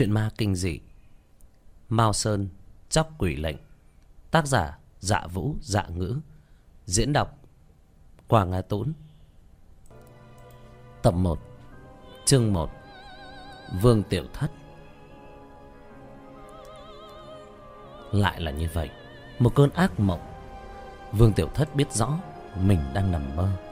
Chuyện ma kinh dị. Mao Sơn Chóc quỷ lệnh. Tác giả Dạ Vũ Dạ Ngữ. Diễn đọc Quảng Nga Tốn. Tập 1 Chương 1 Vương Tiểu Thất. Lại là như vậy, Một cơn ác mộng. Vương Tiểu Thất biết rõ Mình đang nằm mơ.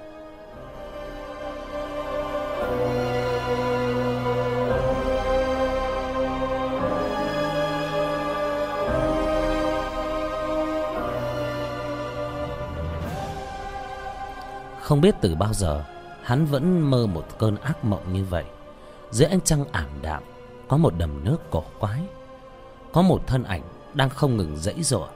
Không biết từ bao giờ Hắn vẫn mơ một cơn ác mộng như vậy. Dưới ánh trăng ảm đạm Có một đầm nước cổ quái. Có một thân ảnh đang không ngừng dãy dụa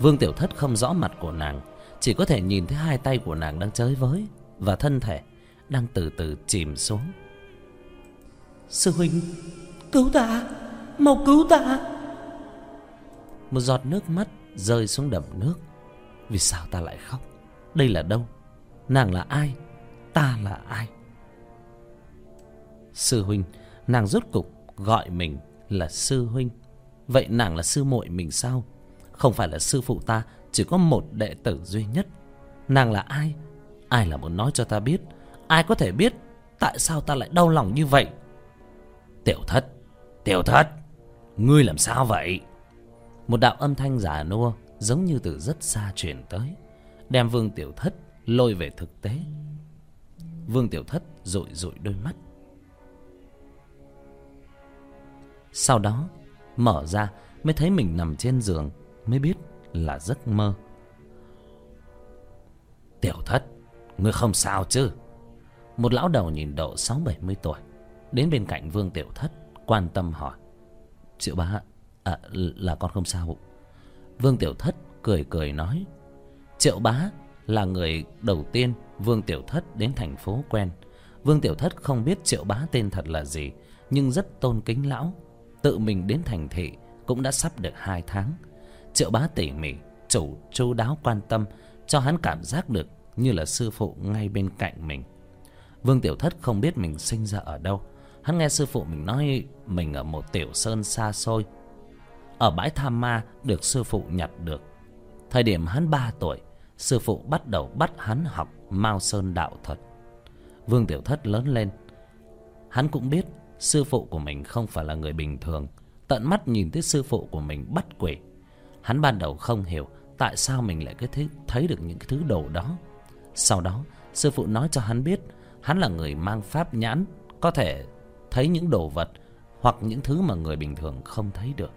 Vương Tiểu Thất không rõ mặt của nàng Chỉ có thể nhìn thấy hai tay của nàng đang chơi với Và thân thể đang từ từ chìm xuống. Sư huynh Cứu ta Mau cứu ta. Một giọt nước mắt rơi xuống đầm nước. Vì sao ta lại khóc? Đây là đâu Nàng là ai? Ta là ai? Sư huynh, Nàng rốt cục gọi mình là sư huynh. Vậy nàng là sư muội mình sao? Không phải là sư phụ ta, Chỉ có một đệ tử duy nhất. Nàng là ai? Ai là muốn nói cho ta biết? Ai có thể biết Tại sao ta lại đau lòng như vậy? Tiểu thất Tiểu thất, Ngươi làm sao vậy? Một đạo âm thanh giả nua Giống như từ rất xa truyền tới, Đem vương tiểu thất lôi về thực tế. Vương tiểu thất rụi rụi đôi mắt. Sau đó mở ra mới thấy mình nằm trên giường mới biết là giấc mơ. Tiểu thất ngươi không sao chứ? Một lão đầu nhìn độ sáu bảy mươi tuổi đến bên cạnh vương tiểu thất quan tâm hỏi. Triệu bá à, là con không sao. Vương tiểu thất cười cười nói. Triệu bá là người đầu tiên Vương Tiểu Thất đến thành phố quen. Vương Tiểu Thất không biết Triệu Bá tên thật là gì, nhưng rất tôn kính lão. Tự mình đến thành thị cũng đã sắp được hai tháng. Triệu Bá tỉ mỉ, chủ chu đáo quan tâm, cho hắn cảm giác được như là sư phụ ngay bên cạnh mình. Vương Tiểu Thất không biết mình sinh ra ở đâu. Hắn nghe sư phụ mình nói mình ở một tiểu sơn xa xôi. Ở bãi tham ma được sư phụ nhặt được. Thời điểm hắn ba tuổi, sư phụ bắt đầu bắt hắn học mao sơn đạo thuật. Vương tiểu thất lớn lên. Hắn cũng biết sư phụ của mình không phải là người bình thường. Tận mắt nhìn thấy sư phụ của mình bắt quỷ. Hắn ban đầu không hiểu tại sao mình lại cái thấy, thấy được những cái thứ đồ đó. Sau đó sư phụ nói cho hắn biết hắn là người mang pháp nhãn có thể thấy những đồ vật hoặc những thứ mà người bình thường không thấy được.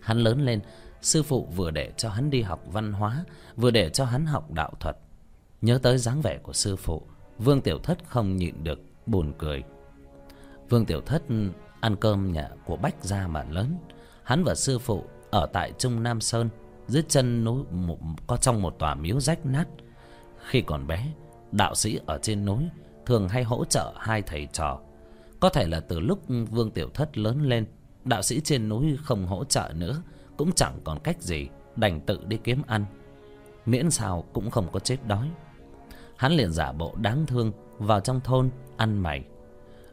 Hắn lớn lên sư phụ vừa để cho hắn đi học văn hóa vừa để cho hắn học đạo thuật. Nhớ tới dáng vẻ của sư phụ vương tiểu thất không nhịn được buồn cười. Vương tiểu thất ăn cơm nhà của bách gia mà lớn. Hắn và sư phụ ở tại trung nam sơn dưới chân núi một, có trong một tòa miếu rách nát. Khi còn bé đạo sĩ ở trên núi thường hay hỗ trợ hai thầy trò. Có thể là từ lúc vương tiểu thất lớn lên đạo sĩ trên núi không hỗ trợ nữa cũng chẳng còn cách gì đành tự đi kiếm ăn. Miễn sao cũng không có chết đói. Hắn liền giả bộ đáng thương vào trong thôn ăn mày.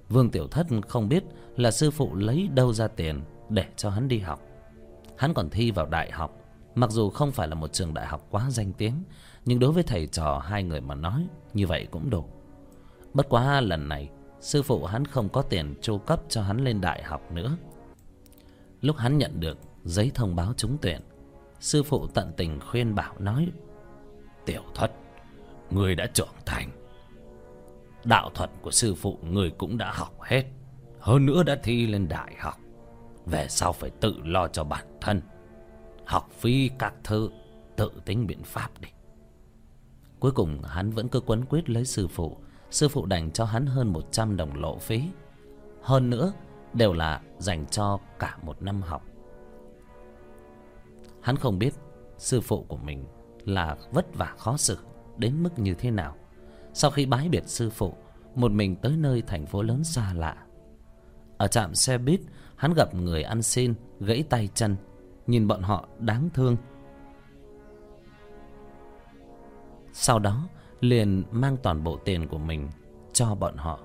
Vương tiểu thất không biết là sư phụ lấy đâu ra tiền để cho hắn đi học. Hắn còn thi vào đại học, mặc dù không phải là một trường đại học quá danh tiếng, nhưng đối với thầy trò hai người mà nói, như vậy cũng đủ. Bất quá lần này, sư phụ hắn không có tiền chu cấp cho hắn lên đại học nữa. Lúc hắn nhận được giấy thông báo trúng tuyển. Sư phụ tận tình khuyên bảo nói, tiểu thất người đã trưởng thành. Đạo thuật của sư phụ người cũng đã học hết, hơn nữa đã thi lên đại học. Về sau phải tự lo cho bản thân, học phí các thứ, tự tính biện pháp đi. Cuối cùng, hắn vẫn cứ quấn quyết lấy sư phụ. Sư phụ đành cho hắn hơn một trăm đồng lộ phí. Hơn nữa, đều là dành cho cả một năm học hắn không biết sư phụ của mình là vất vả khó xử đến mức như thế nào. Sau khi bái biệt sư phụ, một mình tới nơi thành phố lớn xa lạ. Ở trạm xe buýt, hắn gặp người ăn xin gãy tay chân, nhìn bọn họ đáng thương. Sau đó, liền mang toàn bộ tiền của mình cho bọn họ.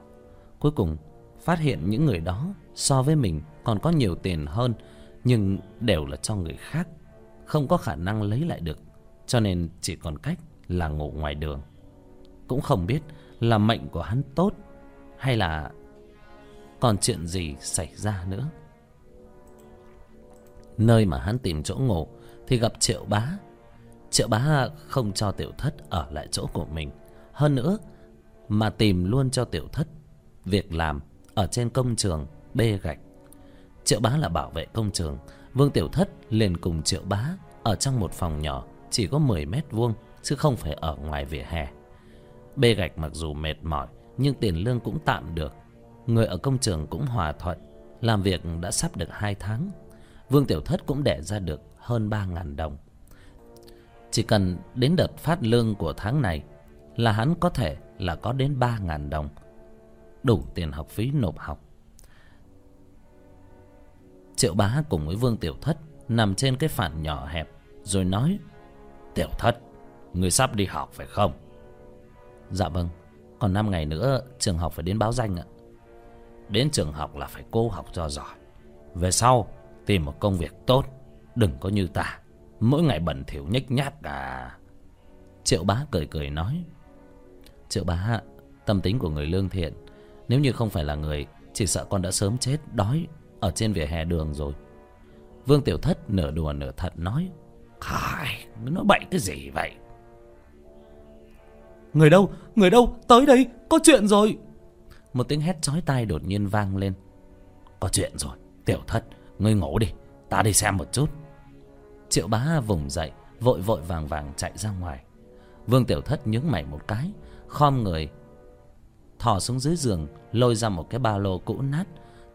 Cuối cùng, phát hiện những người đó so với mình còn có nhiều tiền hơn, nhưng đều là cho người khác không có khả năng lấy lại được, cho nên chỉ còn cách là ngủ ngoài đường. Cũng không biết là mệnh của hắn tốt hay là còn chuyện gì xảy ra nữa. Nơi mà hắn tìm chỗ ngủ thì gặp triệu bá. Triệu bá không cho tiểu thất ở lại chỗ của mình. Hơn nữa mà tìm luôn cho tiểu thất việc làm ở trên công trường bê gạch. Triệu bá là bảo vệ công trường vương tiểu thất liền cùng triệu bá ở trong một phòng nhỏ, chỉ có mười mét vuông, chứ không phải ở ngoài vỉa hè. Bê gạch mặc dù mệt mỏi, nhưng tiền lương cũng tạm được. Người ở công trường cũng hòa thuận, làm việc đã sắp được hai tháng. Vương tiểu thất cũng đẻ ra được hơn ba ngàn đồng. Chỉ cần đến đợt phát lương của tháng này là hắn có thể là có đến ba ngàn đồng. Đủ tiền học phí nộp học triệu bá cùng với vương tiểu thất nằm trên cái phản nhỏ hẹp, rồi nói, tiểu thất, người sắp đi học phải không? Dạ vâng còn năm ngày nữa trường học phải đến báo danh ạ. Đến trường học là phải cố học cho giỏi, về sau tìm một công việc tốt, đừng có như ta, mỗi ngày bẩn thỉu nhếch nhác à. Triệu bá cười cười nói, triệu bá, tâm tính của người lương thiện, nếu như không phải là người, chỉ sợ con đã sớm chết, đói ở trên vỉa hè đường rồi. Vương tiểu thất nửa đùa nửa thật nói khai nó bậy cái gì vậy? Người đâu người đâu tới đây có chuyện rồi. Một tiếng hét chói tai đột nhiên vang lên. Có chuyện rồi tiểu thất ngươi ngủ đi ta đi xem một chút. Triệu bá vùng dậy vội vội vàng vàng chạy ra ngoài. Vương tiểu thất nhướng mày một cái khom người thò xuống dưới giường lôi ra một cái ba lô cũ nát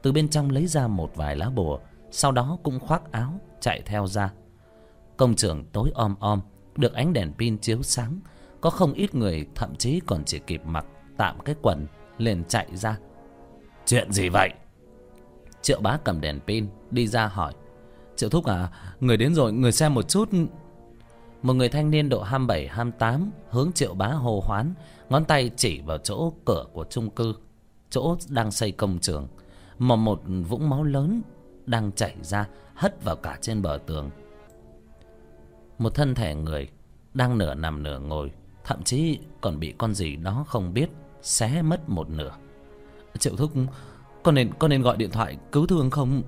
từ bên trong lấy ra một vài lá bùa, sau đó cũng khoác áo, chạy theo ra. Công trường tối om om, được ánh đèn pin chiếu sáng, có không ít người thậm chí còn chỉ kịp mặc, tạm cái quần, liền chạy ra. Chuyện gì vậy? Triệu bá cầm đèn pin, đi ra hỏi. Triệu thúc à người đến rồi, người xem một chút. Một người thanh niên độ hai bảy, hai tám, hướng triệu bá hô hoán, ngón tay chỉ vào chỗ cửa của trung cư, chỗ đang xây công trường mà một vũng máu lớn đang chảy ra, hất vào cả trên bờ tường. Một thân thể người đang nửa nằm nửa ngồi, thậm chí còn bị con gì đó không biết xé mất một nửa. Triệu thúc, con nên con nên gọi điện thoại cứu thương không?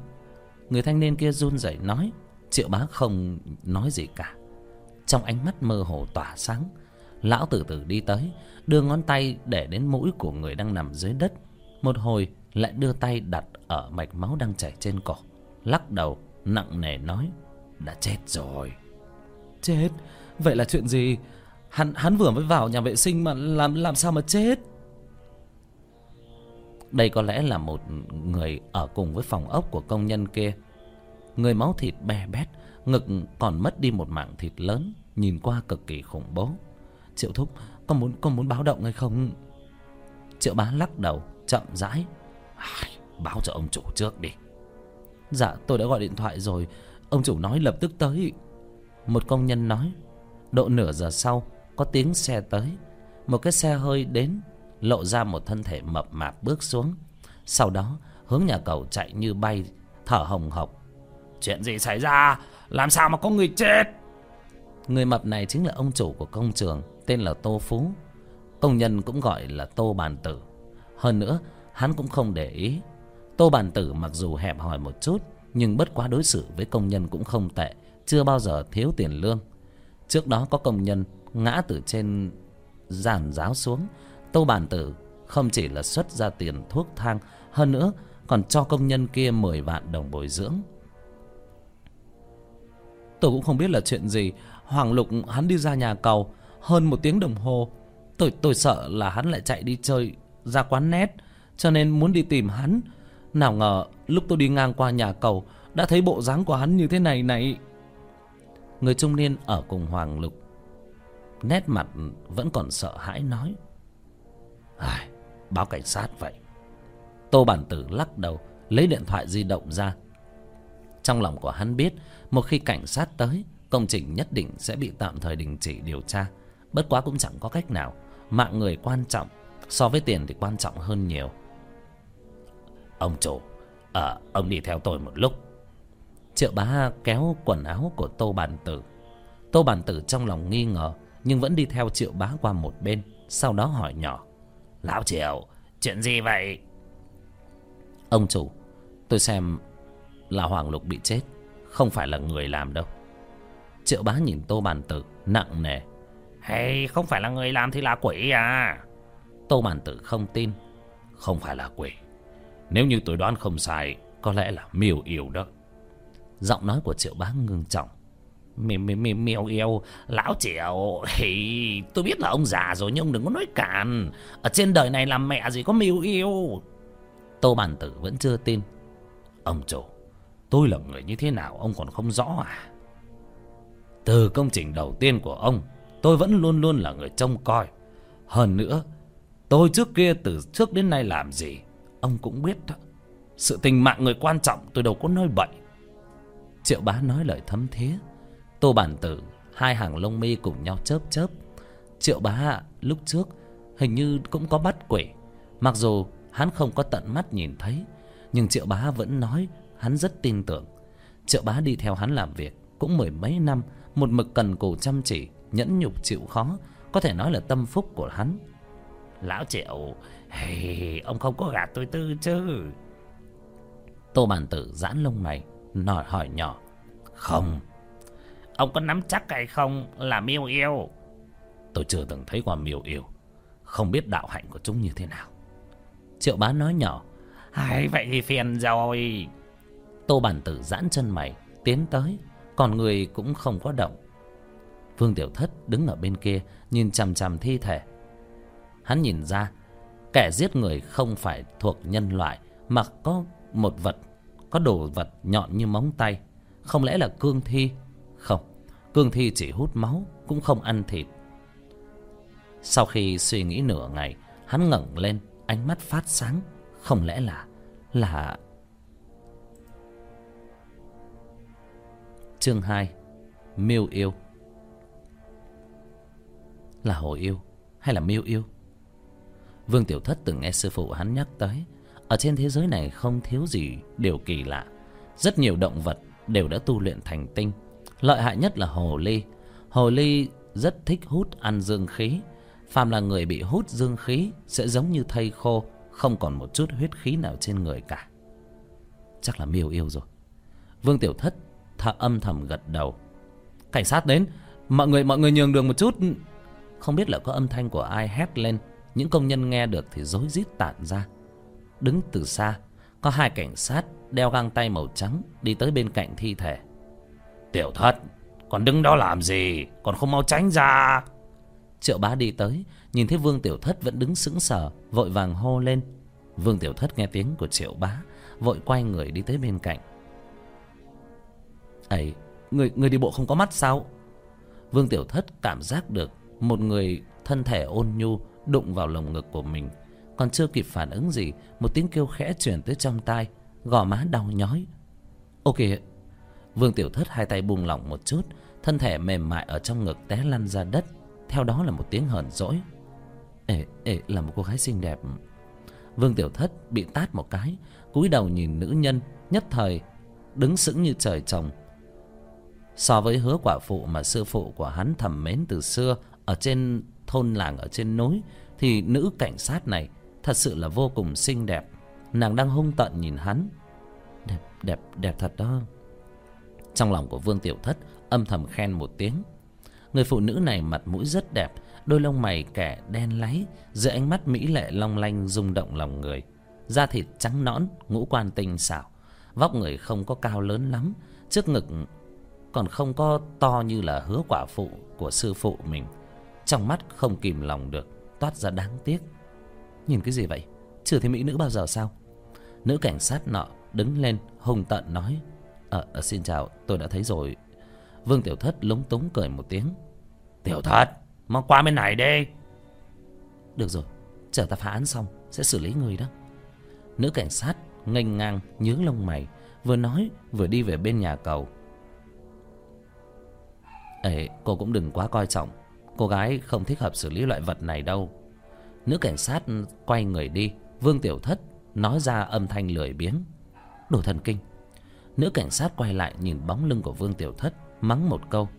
Người thanh niên kia run rẩy nói, triệu bá không nói gì cả. Trong ánh mắt mơ hồ tỏa sáng, lão từ từ đi tới, đưa ngón tay để đến mũi của người đang nằm dưới đất một hồi lại đưa tay đặt ở mạch máu đang chảy trên cổ lắc đầu nặng nề nói đã chết rồi. Chết? Vậy là chuyện gì? Hắn hắn vừa mới vào nhà vệ sinh mà làm làm sao mà chết? Đây có lẽ là một người ở cùng với phòng ốc của công nhân kia. Người máu thịt bè bét ngực còn mất đi một mảng thịt lớn nhìn qua cực kỳ khủng bố. Triệu thúc con muốn con muốn báo động hay không triệu bá lắc đầu, chậm rãi. Báo cho ông chủ trước đi. Dạ tôi đã gọi điện thoại rồi. Ông chủ nói lập tức tới. Một công nhân nói, độ nửa giờ sau, có tiếng xe tới. Một cái xe hơi đến, lộ ra một thân thể mập mạp bước xuống. Sau đó, hướng nhà cầu chạy như bay, thở hồng hộc. Chuyện gì xảy ra? Làm sao mà có người chết? Người mập này chính là ông chủ của công trường, tên là tô phú công nhân cũng gọi là tô bàn tử. Hơn nữa, hắn cũng không để ý. Tô bàn tử mặc dù hẹp hòi một chút, nhưng bất quá đối xử với công nhân cũng không tệ, chưa bao giờ thiếu tiền lương. Trước đó có công nhân ngã từ trên giàn giáo xuống. Tô bàn tử không chỉ là xuất ra tiền thuốc thang, hơn nữa còn cho công nhân kia mười vạn đồng bồi dưỡng. Tôi cũng không biết là chuyện gì. Hoàng lục, hắn đi ra nhà cầu, hơn một tiếng đồng hồ tôi tôi sợ là hắn lại chạy đi chơi ra quán nét cho nên muốn đi tìm hắn. Nào ngờ, lúc tôi đi ngang qua nhà cầu, đã thấy bộ dáng của hắn như thế này này. Người trung niên ở cùng hoàng lục, nét mặt vẫn còn sợ hãi nói, ai, báo cảnh sát vậy? Tô bản tử lắc đầu, lấy điện thoại di động ra. Trong lòng của hắn biết, một khi cảnh sát tới, công trình nhất định sẽ bị tạm thời đình chỉ điều tra. Bất quá cũng chẳng có cách nào mạng người quan trọng so với tiền thì quan trọng hơn nhiều. Ông chủ à, ông đi theo tôi một lúc. Triệu bá kéo quần áo của tô bàn tử. Tô bàn tử trong lòng nghi ngờ nhưng vẫn đi theo triệu bá qua một bên sau đó hỏi nhỏ. Lão triệu chuyện gì vậy? Ông chủ tôi xem là hoàng lục bị chết không phải là người làm đâu. Triệu bá nhìn tô bàn tử nặng nề hay không phải là người làm thì là quỷ à? Tô bàn tử không tin. Không phải là quỷ. Nếu như tôi đoán không sai, có lẽ là miêu yêu đó. Giọng nói của triệu bá ngưng trọng. Miêu miêu yêu, lão triệu thì tôi biết là ông già rồi nhưng ông đừng có nói cản ở trên đời này làm mẹ gì có miêu yêu? Tô bàn tử vẫn chưa tin. Ông chủ, tôi là người như thế nào, ông còn không rõ à? Từ công trình đầu tiên của ông tôi vẫn luôn luôn là người trông coi. Hơn nữa, tôi trước kia từ trước đến nay làm gì, ông cũng biết đó. Sự tình mạng người quan trọng tôi đâu có nói bậy. Triệu bá nói lời thấm thía. Tô bản tử, hai hàng lông mi cùng nhau chớp chớp. Triệu bá lúc trước hình như cũng có bắt quỷ. Mặc dù hắn không có tận mắt nhìn thấy, nhưng triệu bá vẫn nói hắn rất tin tưởng. Triệu bá đi theo hắn làm việc cũng mười mấy năm, một mực cần cù chăm chỉ nhẫn nhục chịu khó có thể nói là tâm phúc của hắn. Lão triệu hey, ông không có gạt tôi tư chứ. Tô bản tử giãn lông mày nhỏi hỏi nhỏ. Không. Ông có nắm chắc hay không là miêu yêu? Tôi chưa từng thấy qua miêu yêu. Không biết đạo hạnh của chúng như thế nào. Triệu bá nói nhỏ. Hay vậy thì phiền rồi. Tô bản tử giãn chân mày tiến tới. Còn người cũng không có động vương tiểu thất đứng ở bên kia, nhìn chằm chằm thi thể. Hắn nhìn ra, kẻ giết người không phải thuộc nhân loại, mà có một vật, có đồ vật nhọn như móng tay. Không lẽ là cương thi? Không, cương thi chỉ hút máu, cũng không ăn thịt. Sau khi suy nghĩ nửa ngày, hắn ngẩng lên, ánh mắt phát sáng. Không lẽ là là chương hai, miêu yêu? Là hồ yêu hay là miêu yêu? Vương tiểu thất từng nghe sư phụ hắn nhắc tới, ở trên thế giới này không thiếu gì điều kỳ lạ. Rất nhiều động vật đều đã tu luyện thành tinh. Lợi hại nhất là hồ ly. Hồ ly rất thích hút ăn dương khí. Phàm là người bị hút dương khí sẽ giống như thây khô, không còn một chút huyết khí nào trên người cả. Chắc là miêu yêu rồi. Vương tiểu thất thở âm thầm gật đầu. Cảnh sát đến, mọi người mọi người nhường đường một chút không biết là có âm thanh của ai hét lên, những công nhân nghe được thì rối rít tản ra. Đứng từ xa, có hai cảnh sát đeo găng tay màu trắng đi tới bên cạnh thi thể. Tiểu thất, còn đứng đó làm gì? Còn không mau tránh ra. Triệu bá đi tới, nhìn thấy vương tiểu thất vẫn đứng sững sờ, vội vàng hô lên. Vương tiểu thất nghe tiếng của triệu bá, vội quay người đi tới bên cạnh. Ấy người người đi bộ không có mắt sao? Vương tiểu thất cảm giác được một người thân thể ôn nhu đụng vào lồng ngực của mình. Còn chưa kịp phản ứng gì, một tiếng kêu khẽ truyền tới trong tai, gò má đau nhói. Ok, vương tiểu thất hai tay buông lỏng một chút, thân thể mềm mại ở trong ngực té lăn ra đất. Theo đó là một tiếng hờn dỗi. Ê ê, là một cô gái xinh đẹp. Vương tiểu thất bị tát một cái, cúi đầu nhìn nữ nhân, nhất thời đứng sững như trời trồng. So với hứa quả phụ mà sư phụ của hắn thầm mến từ xưa ở trên thôn làng, ở trên núi, thì nữ cảnh sát này thật sự là vô cùng xinh đẹp. Nàng đang hung tợn nhìn hắn. Đẹp đẹp đẹp thật đó. Trong lòng của vương tiểu thất âm thầm khen một tiếng. Người phụ nữ này mặt mũi rất đẹp, đôi lông mày kẻ đen láy, dưới ánh mắt mỹ lệ long lanh rung động lòng người. Da thịt trắng nõn, ngũ quan tinh xảo, vóc người không có cao lớn lắm, trước ngực còn không có to như là hứa quả phụ của sư phụ mình trong mắt không kìm lòng được toát ra đáng tiếc. Nhìn cái gì vậy? Chưa thấy mỹ nữ bao giờ sao? Nữ cảnh sát nọ đứng lên hung tợn nói ờ à, xin chào tôi đã thấy rồi. Vương tiểu thất lúng túng cười một tiếng. Tiểu thất mau qua bên này đi. Được rồi chờ ta phá án xong sẽ xử lý người đó. Nữ cảnh sát nghênh ngang nhướng lông mày vừa nói vừa đi về bên nhà cầu. Ê cô cũng đừng quá coi trọng cô gái không thích hợp xử lý loại vật này đâu. Nữ cảnh sát quay người đi. Vương tiểu thất nói ra âm thanh lười biếng. Đồ thần kinh. Nữ cảnh sát quay lại nhìn bóng lưng của vương tiểu thất, mắng một câu.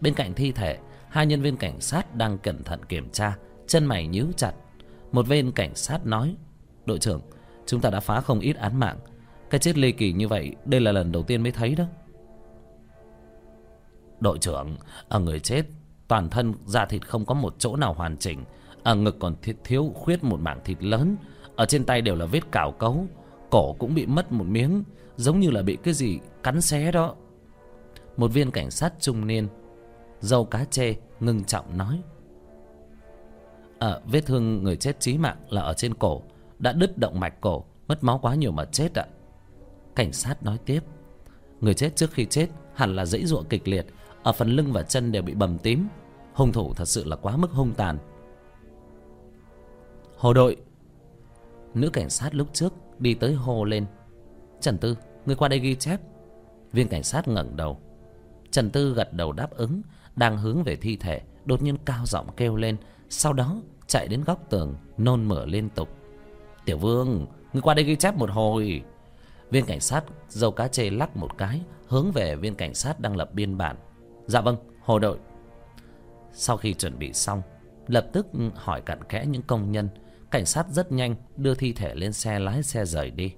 Bên cạnh thi thể, hai nhân viên cảnh sát đang cẩn thận kiểm tra, chân mày nhíu chặt. Một viên cảnh sát nói, đội trưởng, chúng ta đã phá không ít án mạng. Cái chết lê kỳ như vậy, đây là lần đầu tiên mới thấy đó. Đội trưởng ở người chết toàn thân da thịt không có một chỗ nào hoàn chỉnh ở ngực còn thiếu khuyết một mảng thịt lớn ở trên tay đều là vết cào cấu cổ cũng bị mất một miếng giống như là bị cái gì cắn xé đó. Một viên cảnh sát trung niên dâu cá chê ngưng trọng nói à, vết thương người chết chí mạng là ở trên cổ đã đứt động mạch cổ mất máu quá nhiều mà chết ạ. Cảnh sát nói tiếp người chết trước khi chết hẳn là dãy ruộng kịch liệt ở phần lưng và chân đều bị bầm tím hung thủ thật sự là quá mức hung tàn. Hồ đội. Nữ cảnh sát lúc trước đi tới hô lên. Trần tư, người qua đây ghi chép. Viên cảnh sát ngẩng đầu. Trần tư gật đầu đáp ứng, đang hướng về thi thể, đột nhiên cao giọng kêu lên. Sau đó chạy đến góc tường, nôn mửa liên tục. Tiểu vương, người qua đây ghi chép một hồi. Viên cảnh sát dâu cá chê lắc một cái, hướng về viên cảnh sát đang lập biên bản. Dạ vâng hồ đội sau khi chuẩn bị xong lập tức hỏi cặn kẽ những công nhân. Cảnh sát rất nhanh đưa thi thể lên xe lái xe rời đi.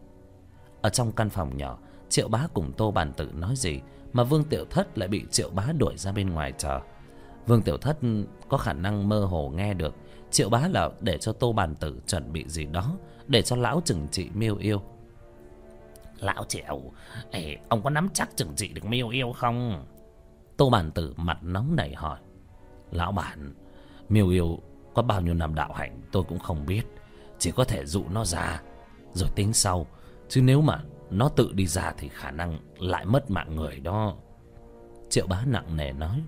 Ở trong căn phòng nhỏ triệu bá cùng tô bàn tử nói gì mà vương tiểu thất lại bị triệu bá đuổi ra bên ngoài chờ. Vương tiểu thất có khả năng mơ hồ nghe được. Triệu bá là để cho tô bàn tử chuẩn bị gì đó để cho lão trừng trị miêu yêu. Lão triệu ê, ông có nắm chắc trừng trị được miêu yêu không? Tô bàn tử mặt nóng nảy hỏi lão bản miêu yêu có bao nhiêu năm đạo hạnh tôi cũng không biết. Chỉ có thể dụ nó ra. Rồi tính sau chứ nếu mà nó tự đi ra thì khả năng lại mất mạng người đó. Triệu bá nặng nề nói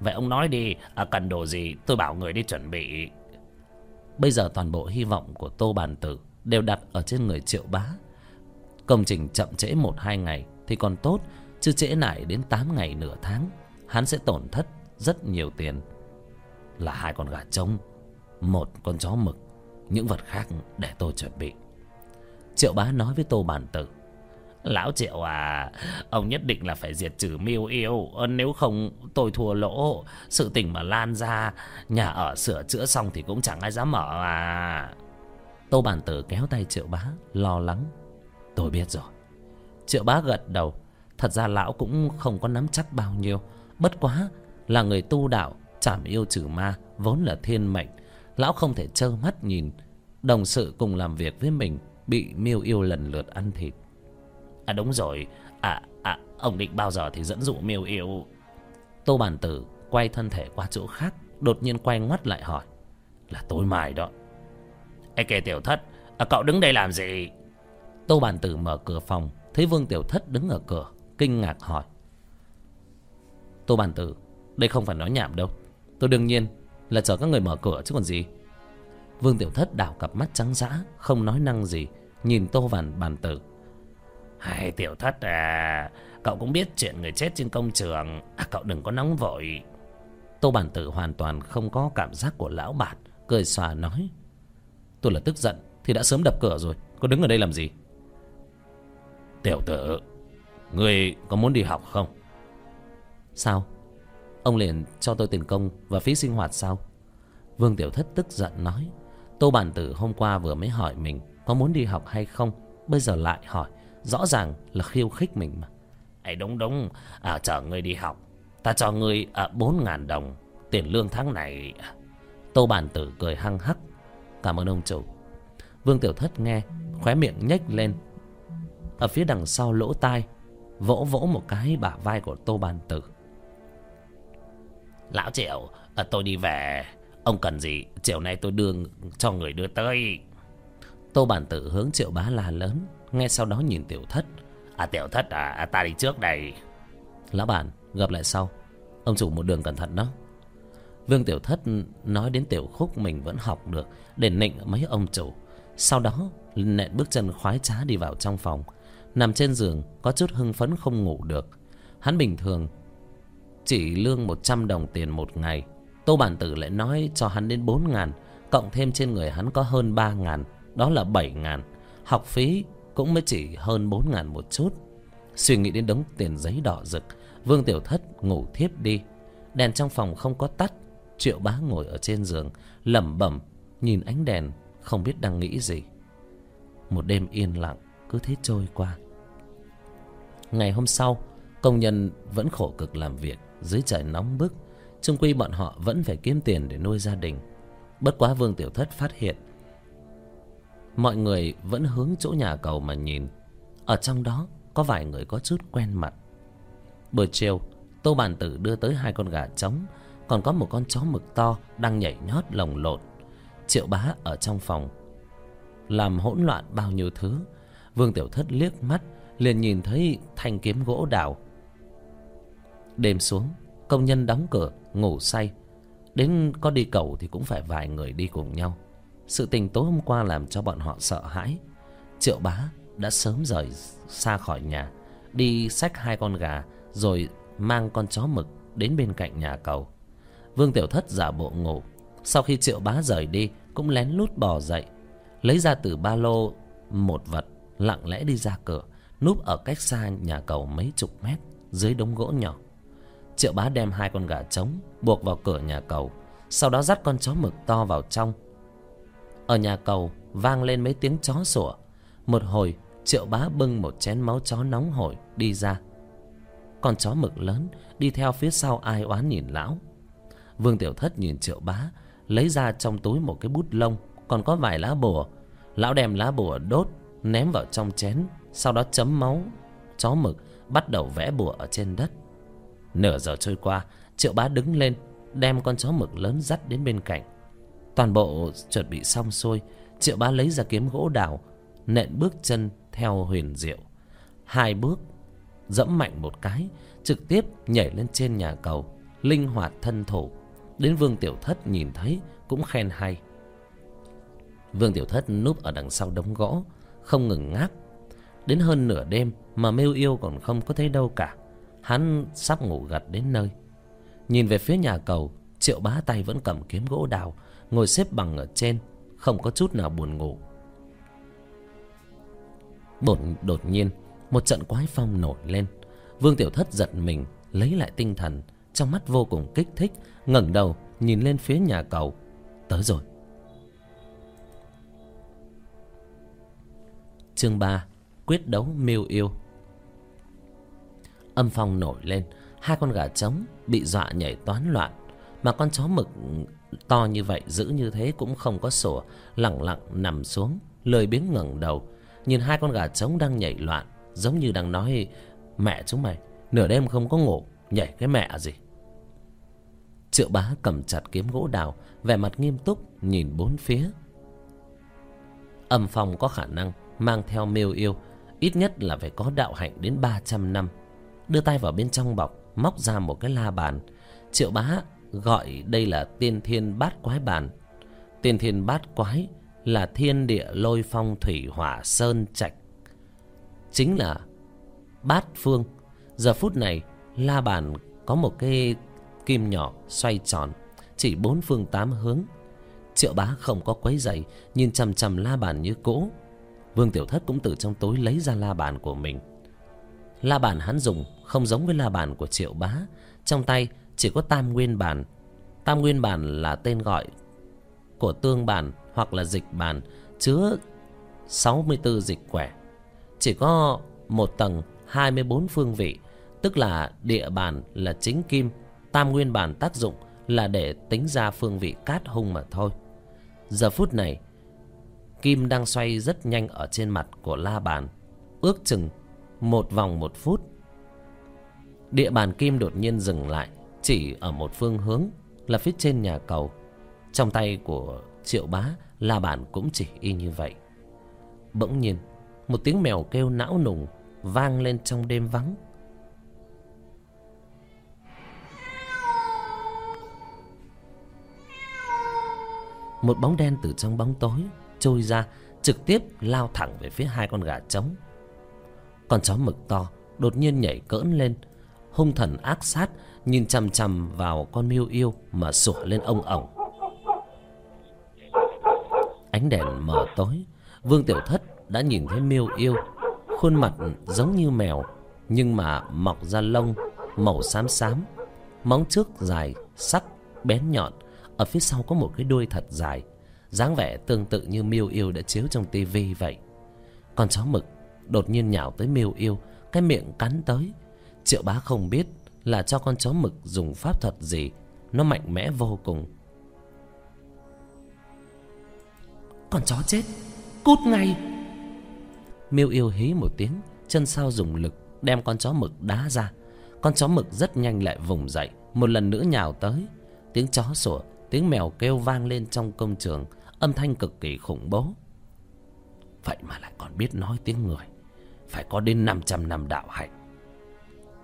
vậy ông nói đi à, cần đồ gì tôi bảo người đi chuẩn bị. Bây giờ toàn bộ hy vọng của tô bàn tử đều đặt ở trên người triệu bá. Công trình chậm trễ một hai ngày thì còn tốt chứ trễ nải đến tám ngày nửa tháng hắn sẽ tổn thất rất nhiều tiền. Là hai con gà trống, một con chó mực, những vật khác để tôi chuẩn bị. Triệu bá nói với tô bản tử, lão triệu à ông nhất định là phải diệt trừ miêu yêu. Ờ, nếu không, tôi thua lỗ. Sự tình mà lan ra, nhà ở sửa chữa xong thì cũng chẳng ai dám mở à. Tô bản tử kéo tay triệu bá, lo lắng. Tôi biết rồi. Triệu bá gật đầu. Thật ra lão cũng không có nắm chắc bao nhiêu. Bất quá là người tu đạo chảm yêu trừ ma vốn là thiên mệnh. Lão không thể trơ mắt nhìn đồng sự cùng làm việc với mình bị miêu yêu lần lượt ăn thịt. À đúng rồi. À à ông định bao giờ thì dẫn dụ miêu yêu. Tô bản tử quay thân thể qua chỗ khác đột nhiên quay ngoắt lại hỏi. Là tối mai đó. Ê kìa tiểu thất. À, cậu đứng đây làm gì? Tô bản tử mở cửa phòng thấy vương tiểu thất đứng ở cửa kinh ngạc hỏi. Tô bản tử đây không phải nói nhảm đâu. Tôi đương nhiên là chờ các người mở cửa chứ còn gì. Vương tiểu thất đảo cặp mắt trắng dã không nói năng gì nhìn tô vàn bàn tử. Hai tiểu thất à cậu cũng biết chuyện người chết trên công trường. À, cậu đừng có nóng vội. Tô bản tử hoàn toàn không có cảm giác của lão bạt cười xòa nói. Tôi là tức giận thì đã sớm đập cửa rồi có đứng ở đây làm gì? Tiểu tử người có muốn đi học không? Sao? Ông liền cho tôi tiền công và phí sinh hoạt sao? Vương tiểu thất tức giận nói tô bản tử hôm qua vừa mới hỏi mình có muốn đi học hay không bây giờ lại hỏi rõ ràng là khiêu khích mình mà. Ấy đúng đúng. À, chờ ngươi đi học. Ta cho ngươi à, bốn ngàn đồng tiền lương tháng này. Tô bản tử cười hăng hắc. Cảm ơn ông chủ. Vương tiểu thất nghe khóe miệng nhếch lên. Ở phía đằng sau lỗ tai vỗ vỗ một cái bả vai của tô bản tử lão triệu à, ờ, tôi đi về. Ông cần gì chiều nay tôi đưa cho người đưa tới. Tô bản tử hướng triệu bá la lớn nghe sau đó nhìn tiểu thất. À tiểu thất à, à ta đi trước đây. Lão bản gặp lại sau. Ông chủ một đường cẩn thận đó. Vương tiểu thất nói đến tiểu khúc mình vẫn học được để nịnh mấy ông chủ. Sau đó nện bước chân khoái trá đi vào trong phòng. Nằm trên giường có chút hưng phấn không ngủ được. Hắn bình thường chỉ lương một trăm đồng tiền một ngày. Tô bản tử lại nói cho hắn đến bốn ngàn, cộng thêm trên người hắn có hơn ba ngàn, đó là bảy ngàn. Học phí cũng mới chỉ hơn bốn ngàn một chút. Suy nghĩ đến đống tiền giấy đỏ rực, vương tiểu thất ngủ thiếp đi. Đèn trong phòng không có tắt, triệu bá ngồi ở trên giường, lẩm bẩm, nhìn ánh đèn, không biết đang nghĩ gì. Một đêm yên lặng, cứ thế trôi qua. Ngày hôm sau, công nhân vẫn khổ cực làm việc dưới trời nóng bức chung quy bọn họ vẫn phải kiếm tiền để nuôi gia đình. Bất quá vương tiểu thất phát hiện, mọi người vẫn hướng chỗ nhà cầu mà nhìn. Ở trong đó, có vài người có chút quen mặt. Buổi chiều, tô bàn tử đưa tới hai con gà trống, còn có một con chó mực to đang nhảy nhót lồng lộn. Triệu bá ở trong phòng, làm hỗn loạn bao nhiêu thứ. Vương tiểu thất liếc mắt, liền nhìn thấy thanh kiếm gỗ đào đêm xuống, công nhân đóng cửa, ngủ say. Đến có đi cầu thì cũng phải vài người đi cùng nhau. Sự tình tối hôm qua làm cho bọn họ sợ hãi. Triệu bá đã sớm rời xa khỏi nhà, đi xách hai con gà rồi mang con chó mực đến bên cạnh nhà cầu. Vương tiểu thất giả bộ ngủ. Sau khi triệu bá rời đi, cũng lén lút bò dậy, lấy ra từ ba lô một vật, lặng lẽ đi ra cửa, núp ở cách xa nhà cầu mấy chục mét dưới đống gỗ nhỏ triệu bá đem hai con gà trống buộc vào cửa nhà cầu, sau đó dắt con chó mực to vào trong. Ở nhà cầu vang lên mấy tiếng chó sủa. Một hồi, triệu bá bưng một chén máu chó nóng hổi đi ra. Con chó mực lớn đi theo phía sau ai oán nhìn lão. Vương tiểu thất nhìn triệu bá, lấy ra trong túi một cái bút lông, còn có vài lá bùa. Lão đem lá bùa đốt, ném vào trong chén, sau đó chấm máu, chó mực bắt đầu vẽ bùa ở trên đất nửa giờ trôi qua, triệu bá đứng lên, đem con chó mực lớn dắt đến bên cạnh. Toàn bộ chuẩn bị xong xuôi, triệu bá lấy ra kiếm gỗ đào, nện bước chân theo huyền diệu. Hai bước, dẫm mạnh một cái, trực tiếp nhảy lên trên nhà cầu, linh hoạt thân thủ. Đến vương tiểu thất nhìn thấy cũng khen hay. Vương tiểu thất núp ở đằng sau đống gỗ, không ngừng ngáp. Đến hơn nửa đêm mà mêu yêu còn không có thấy đâu cả hắn sắp ngủ gật đến nơi. Nhìn về phía nhà cầu, triệu bá tay vẫn cầm kiếm gỗ đào, ngồi xếp bằng ở trên, không có chút nào buồn ngủ. Bột đột nhiên, một trận quái phong nổi lên. Vương tiểu thất giật mình, lấy lại tinh thần, trong mắt vô cùng kích thích, ngẩng đầu, nhìn lên phía nhà cầu. Tới rồi. Chương ba, quyết đấu miêu yêu âm phong nổi lên. Hai con gà trống bị dọa nhảy toán loạn. Mà con chó mực to như vậy, giữ như thế cũng không có sủa. Lẳng lặng nằm xuống, lười biếng ngẩng đầu. Nhìn hai con gà trống đang nhảy loạn, giống như đang nói, mẹ chúng mày, nửa đêm không có ngủ, nhảy cái mẹ à gì? Triệu bá cầm chặt kiếm gỗ đào, vẻ mặt nghiêm túc nhìn bốn phía. Âm phong có khả năng mang theo miêu yêu, ít nhất là phải có đạo hạnh đến ba trăm năm đưa tay vào bên trong bọc, móc ra một cái la bàn. Triệu bá gọi đây là tiên thiên bát quái bàn. Tiên thiên bát quái là thiên địa lôi phong thủy hỏa sơn trạch. Chính là bát phương. Giờ phút này, la bàn có một cái kim nhỏ xoay tròn, chỉ bốn phương tám hướng. Triệu bá không có quấy giày nhìn chằm chằm la bàn như cũ. Vương tiểu thất cũng từ trong tối lấy ra la bàn của mình la bàn hắn dùng không giống với la bàn của triệu bá. Trong tay chỉ có tam nguyên bàn. Tam nguyên bàn là tên gọi của tương bàn hoặc là dịch bàn, chứa sáu mươi 64 dịch quẻ. Chỉ có một tầng hai mươi bốn phương vị, tức là địa bàn là chính kim. Tam nguyên bàn tác dụng là để tính ra phương vị cát hung mà thôi. Giờ phút này, kim đang xoay rất nhanh ở trên mặt của la bàn, ước chừng một vòng một phút. Địa bàn kim đột nhiên dừng lại, chỉ ở một phương hướng là phía trên nhà cầu. Trong tay của triệu bá, la bàn cũng chỉ y như vậy. Bỗng nhiên, một tiếng mèo kêu não nùng vang lên trong đêm vắng. Một bóng đen từ trong bóng tối trôi ra, trực tiếp lao thẳng về phía hai con gà trống con chó mực to đột nhiên nhảy cỡn lên. Hung thần ác sát nhìn chằm chằm vào con miêu yêu mà sủa lên ông ổng. Ánh đèn mờ tối, vương tiểu thất đã nhìn thấy miêu yêu. Khuôn mặt giống như mèo, nhưng mà mọc ra lông màu xám xám. Móng trước dài sắc bén nhọn. Ở phía sau có một cái đuôi thật dài, dáng vẻ tương tự như miêu yêu đã chiếu trong tivi vậy. Con chó mực đột nhiên nhào tới miêu yêu cái miệng cắn tới. Triệu bá không biết là cho con chó mực dùng pháp thuật gì nó mạnh mẽ vô cùng. Con chó chết cút ngay. Miêu yêu hí một tiếng chân sau dùng lực đem con chó mực đá ra. Con chó mực rất nhanh lại vùng dậy một lần nữa nhào tới. Tiếng chó sủa tiếng mèo kêu vang lên trong công trường âm thanh cực kỳ khủng bố. Vậy mà lại còn biết nói tiếng người phải có đến năm trăm năm đạo hạnh.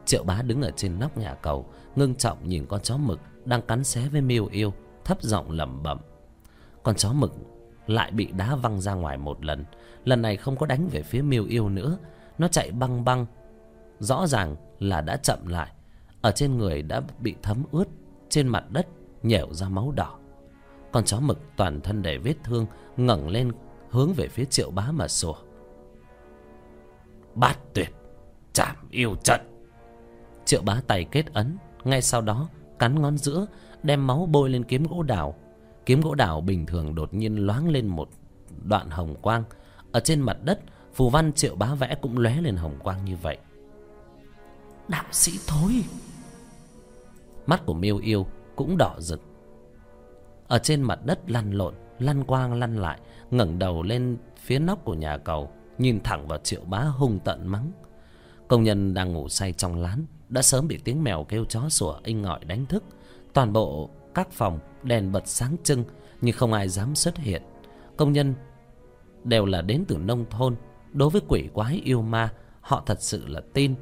Triệu bá đứng ở trên nóc nhà cầu, ngưng trọng nhìn con chó mực đang cắn xé với miêu yêu, thấp giọng lẩm bẩm. Con chó mực lại bị đá văng ra ngoài một lần lần này không có đánh về phía miêu yêu nữa. Nó chạy băng băng, rõ ràng là đã chậm lại. Ở trên người đã bị thấm ướt, trên mặt đất nhẻo ra máu đỏ. Con chó mực toàn thân đầy vết thương, ngẩng lên hướng về phía triệu bá mà sủa bát tuyệt chạm yêu trận. Triệu bá tay kết ấn ngay sau đó cắn ngón giữa đem máu bôi lên kiếm gỗ đào. Kiếm gỗ đào bình thường đột nhiên loáng lên một đoạn hồng quang. Ở trên mặt đất phù văn triệu bá vẽ cũng lóe lên hồng quang như vậy. Đạo sĩ thối. Mắt của miêu yêu cũng đỏ rực. Ở trên mặt đất lăn lộn lăn quang lăn lại ngẩng đầu lên phía nóc của nhà cầu nhìn thẳng vào triệu bá hung tận mắng. Công nhân đang ngủ say trong lán, đã sớm bị tiếng mèo kêu chó sủa inh ngọi đánh thức. Toàn bộ các phòng đèn bật sáng trưng, nhưng không ai dám xuất hiện. Công nhân đều là đến từ nông thôn. Đối với quỷ quái yêu ma, họ thật sự là tin,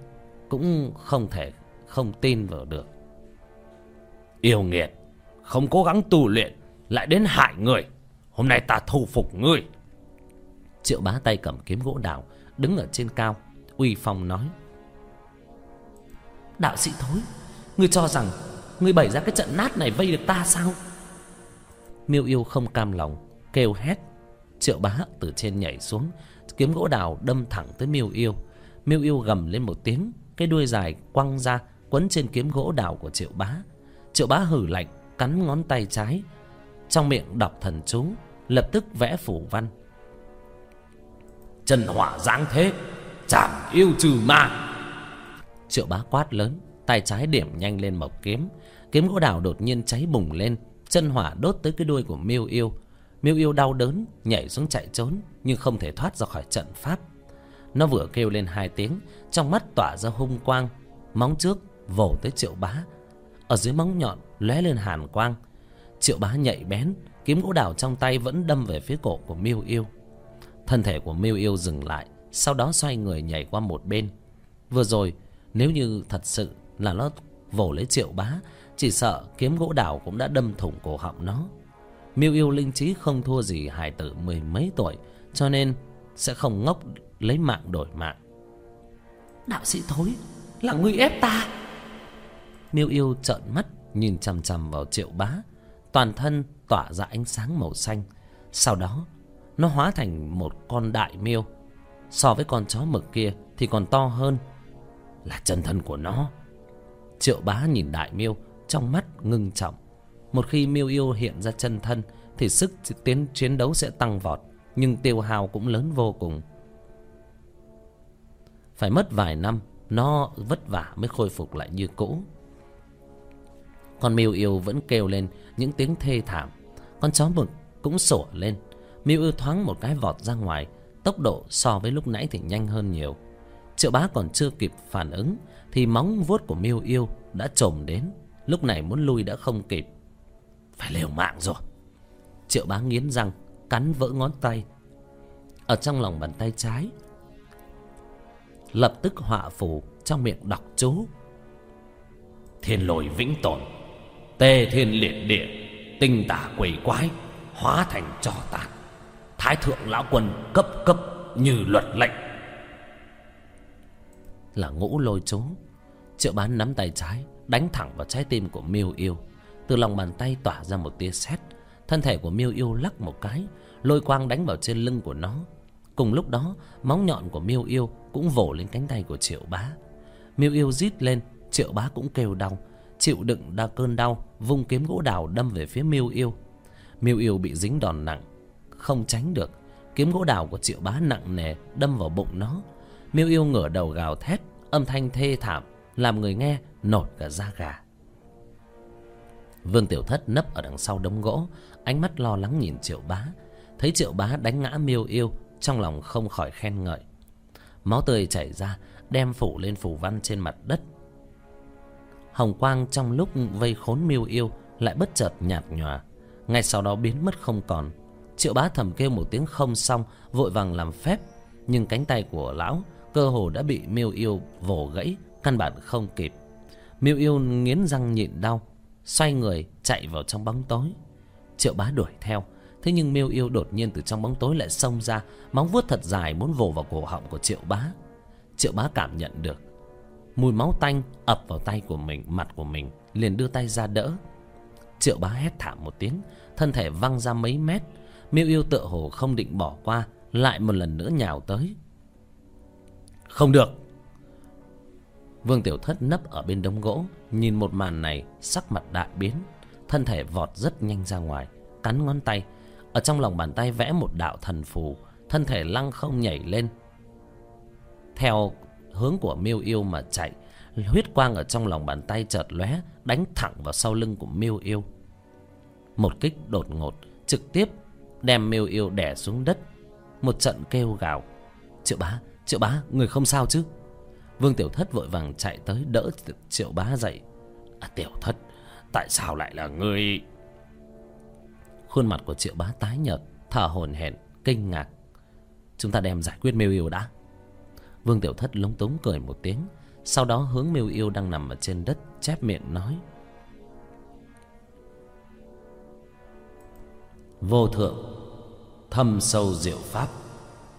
cũng không thể không tin vào được. Yêu nghiệt, không cố gắng tu luyện, lại đến hại người. Hôm nay ta thu phục ngươi triệu bá tay cầm kiếm gỗ đào, đứng ở trên cao, uy phong nói. Đạo sĩ thối, ngươi cho rằng ngươi bày ra cái trận nát này vây được ta sao? Miêu yêu không cam lòng, kêu hét. Triệu bá từ trên nhảy xuống, kiếm gỗ đào đâm thẳng tới miêu yêu. Miêu yêu gầm lên một tiếng, cái đuôi dài quăng ra, quấn trên kiếm gỗ đào của triệu bá. Triệu bá hử lạnh, cắn ngón tay trái, trong miệng đọc thần chú, lập tức vẽ phủ văn chân hỏa giáng thế, chảm yêu trừ ma. Triệu bá quát lớn, tay trái điểm nhanh lên mộc kiếm. Kiếm gỗ đào đột nhiên cháy bùng lên. Chân hỏa đốt tới cái đuôi của miêu yêu. Miêu yêu đau đớn, nhảy xuống chạy trốn, nhưng không thể thoát ra khỏi trận pháp. Nó vừa kêu lên hai tiếng, trong mắt tỏa ra hung quang. Móng trước vồ tới triệu bá. Ở dưới móng nhọn lóe lên hàn quang. Triệu bá nhạy bén, kiếm gỗ đào trong tay vẫn đâm về phía cổ của miêu yêu thân thể của miêu yêu dừng lại sau đó xoay người nhảy qua một bên. Vừa rồi nếu như thật sự là nó vồ lấy triệu bá chỉ sợ kiếm gỗ đào cũng đã đâm thủng cổ họng nó. Miêu yêu linh trí không thua gì hài tử mười mấy tuổi cho nên sẽ không ngốc lấy mạng đổi mạng. Đạo sĩ thối là ngươi ép ta. Miêu yêu trợn mắt nhìn chằm chằm vào triệu bá. Toàn thân tỏa ra ánh sáng màu xanh. Sau đó nó hóa thành một con đại miêu. So với con chó mực kia thì còn to hơn. Là chân thân của nó. Triệu bá nhìn đại miêu, trong mắt ngưng trọng. Một khi miêu yêu hiện ra chân thân, thì sức tiến, chiến đấu sẽ tăng vọt, nhưng tiêu hao cũng lớn vô cùng. Phải mất vài năm, nó vất vả mới khôi phục lại như cũ. Con miêu yêu vẫn kêu lên những tiếng thê thảm. Con chó mực cũng sủa lên miêu yêu thoáng một cái vọt ra ngoài, tốc độ so với lúc nãy thì nhanh hơn nhiều. Triệu bá còn chưa kịp phản ứng thì móng vuốt của miêu yêu đã trồm đến, lúc này muốn lui đã không kịp. Phải liều mạng rồi. Triệu bá nghiến răng, cắn vỡ ngón tay. Ở trong lòng bàn tay trái, lập tức họa phù trong miệng đọc chú. Thiên lôi vĩnh tồn, tê thiên liệt địa, tinh tả quỷ quái, hóa thành trò tàn thái thượng lão quân cấp cấp như luật lệnh. Là ngũ lôi chú, triệu bán nắm tay trái, đánh thẳng vào trái tim của miêu yêu. Từ lòng bàn tay tỏa ra một tia sét, thân thể của miêu yêu lắc một cái, lôi quang đánh vào trên lưng của nó. Cùng lúc đó móng nhọn của miêu yêu cũng vồ lên cánh tay của triệu bá. Miêu yêu rít lên, triệu bá cũng kêu đau. Chịu đựng đa cơn đau, vung kiếm gỗ đào đâm về phía miêu yêu. Miêu yêu bị dính đòn nặng không tránh được. Kiếm gỗ đào của triệu bá nặng nề, đâm vào bụng nó. Miêu yêu ngửa đầu gào thét, âm thanh thê thảm, làm người nghe nổi cả da gà. Vương tiểu thất nấp ở đằng sau đống gỗ, ánh mắt lo lắng nhìn triệu bá. Thấy triệu bá đánh ngã miêu yêu, trong lòng không khỏi khen ngợi. Máu tươi chảy ra, đem phủ lên phủ văn trên mặt đất. Hồng quang trong lúc vây khốn miêu yêu lại bất chợt nhạt nhòa. Ngay sau đó biến mất không còn triệu bá thầm kêu một tiếng không xong, vội vàng làm phép. Nhưng cánh tay của lão cơ hồ đã bị miêu yêu vồ gãy, căn bản không kịp. Miêu yêu nghiến răng nhịn đau, xoay người chạy vào trong bóng tối. Triệu bá đuổi theo, thế nhưng miêu yêu đột nhiên từ trong bóng tối lại xông ra, móng vuốt thật dài muốn vồ vào cổ họng của triệu bá. Triệu bá cảm nhận được, mùi máu tanh ập vào tay của mình, mặt của mình, liền đưa tay ra đỡ. Triệu bá hét thảm một tiếng, thân thể văng ra mấy mét miêu yêu tựa hồ không định bỏ qua, lại một lần nữa nhào tới. Không được. Vương tiểu thất nấp ở bên đống gỗ, nhìn một màn này, sắc mặt đại biến. Thân thể vọt rất nhanh ra ngoài, cắn ngón tay. Ở trong lòng bàn tay vẽ một đạo thần phù, thân thể lăng không nhảy lên. Theo hướng của miêu yêu mà chạy, huyết quang ở trong lòng bàn tay chợt lóe, đánh thẳng vào sau lưng của miêu yêu. Một kích đột ngột, trực tiếp đem miêu yêu đè xuống đất. Một trận kêu gào. Triệu bá triệu bá người không sao chứ? Vương tiểu thất vội vàng chạy tới đỡ triệu bá dậy. À, tiểu thất tại sao lại là ngươi khuôn mặt của triệu bá tái nhợt thở hổn hển kinh ngạc. Chúng ta đem giải quyết miêu yêu đã. Vương tiểu thất lúng túng cười một tiếng sau đó hướng miêu yêu đang nằm ở trên đất chép miệng nói. Vô thượng, thâm sâu diệu pháp,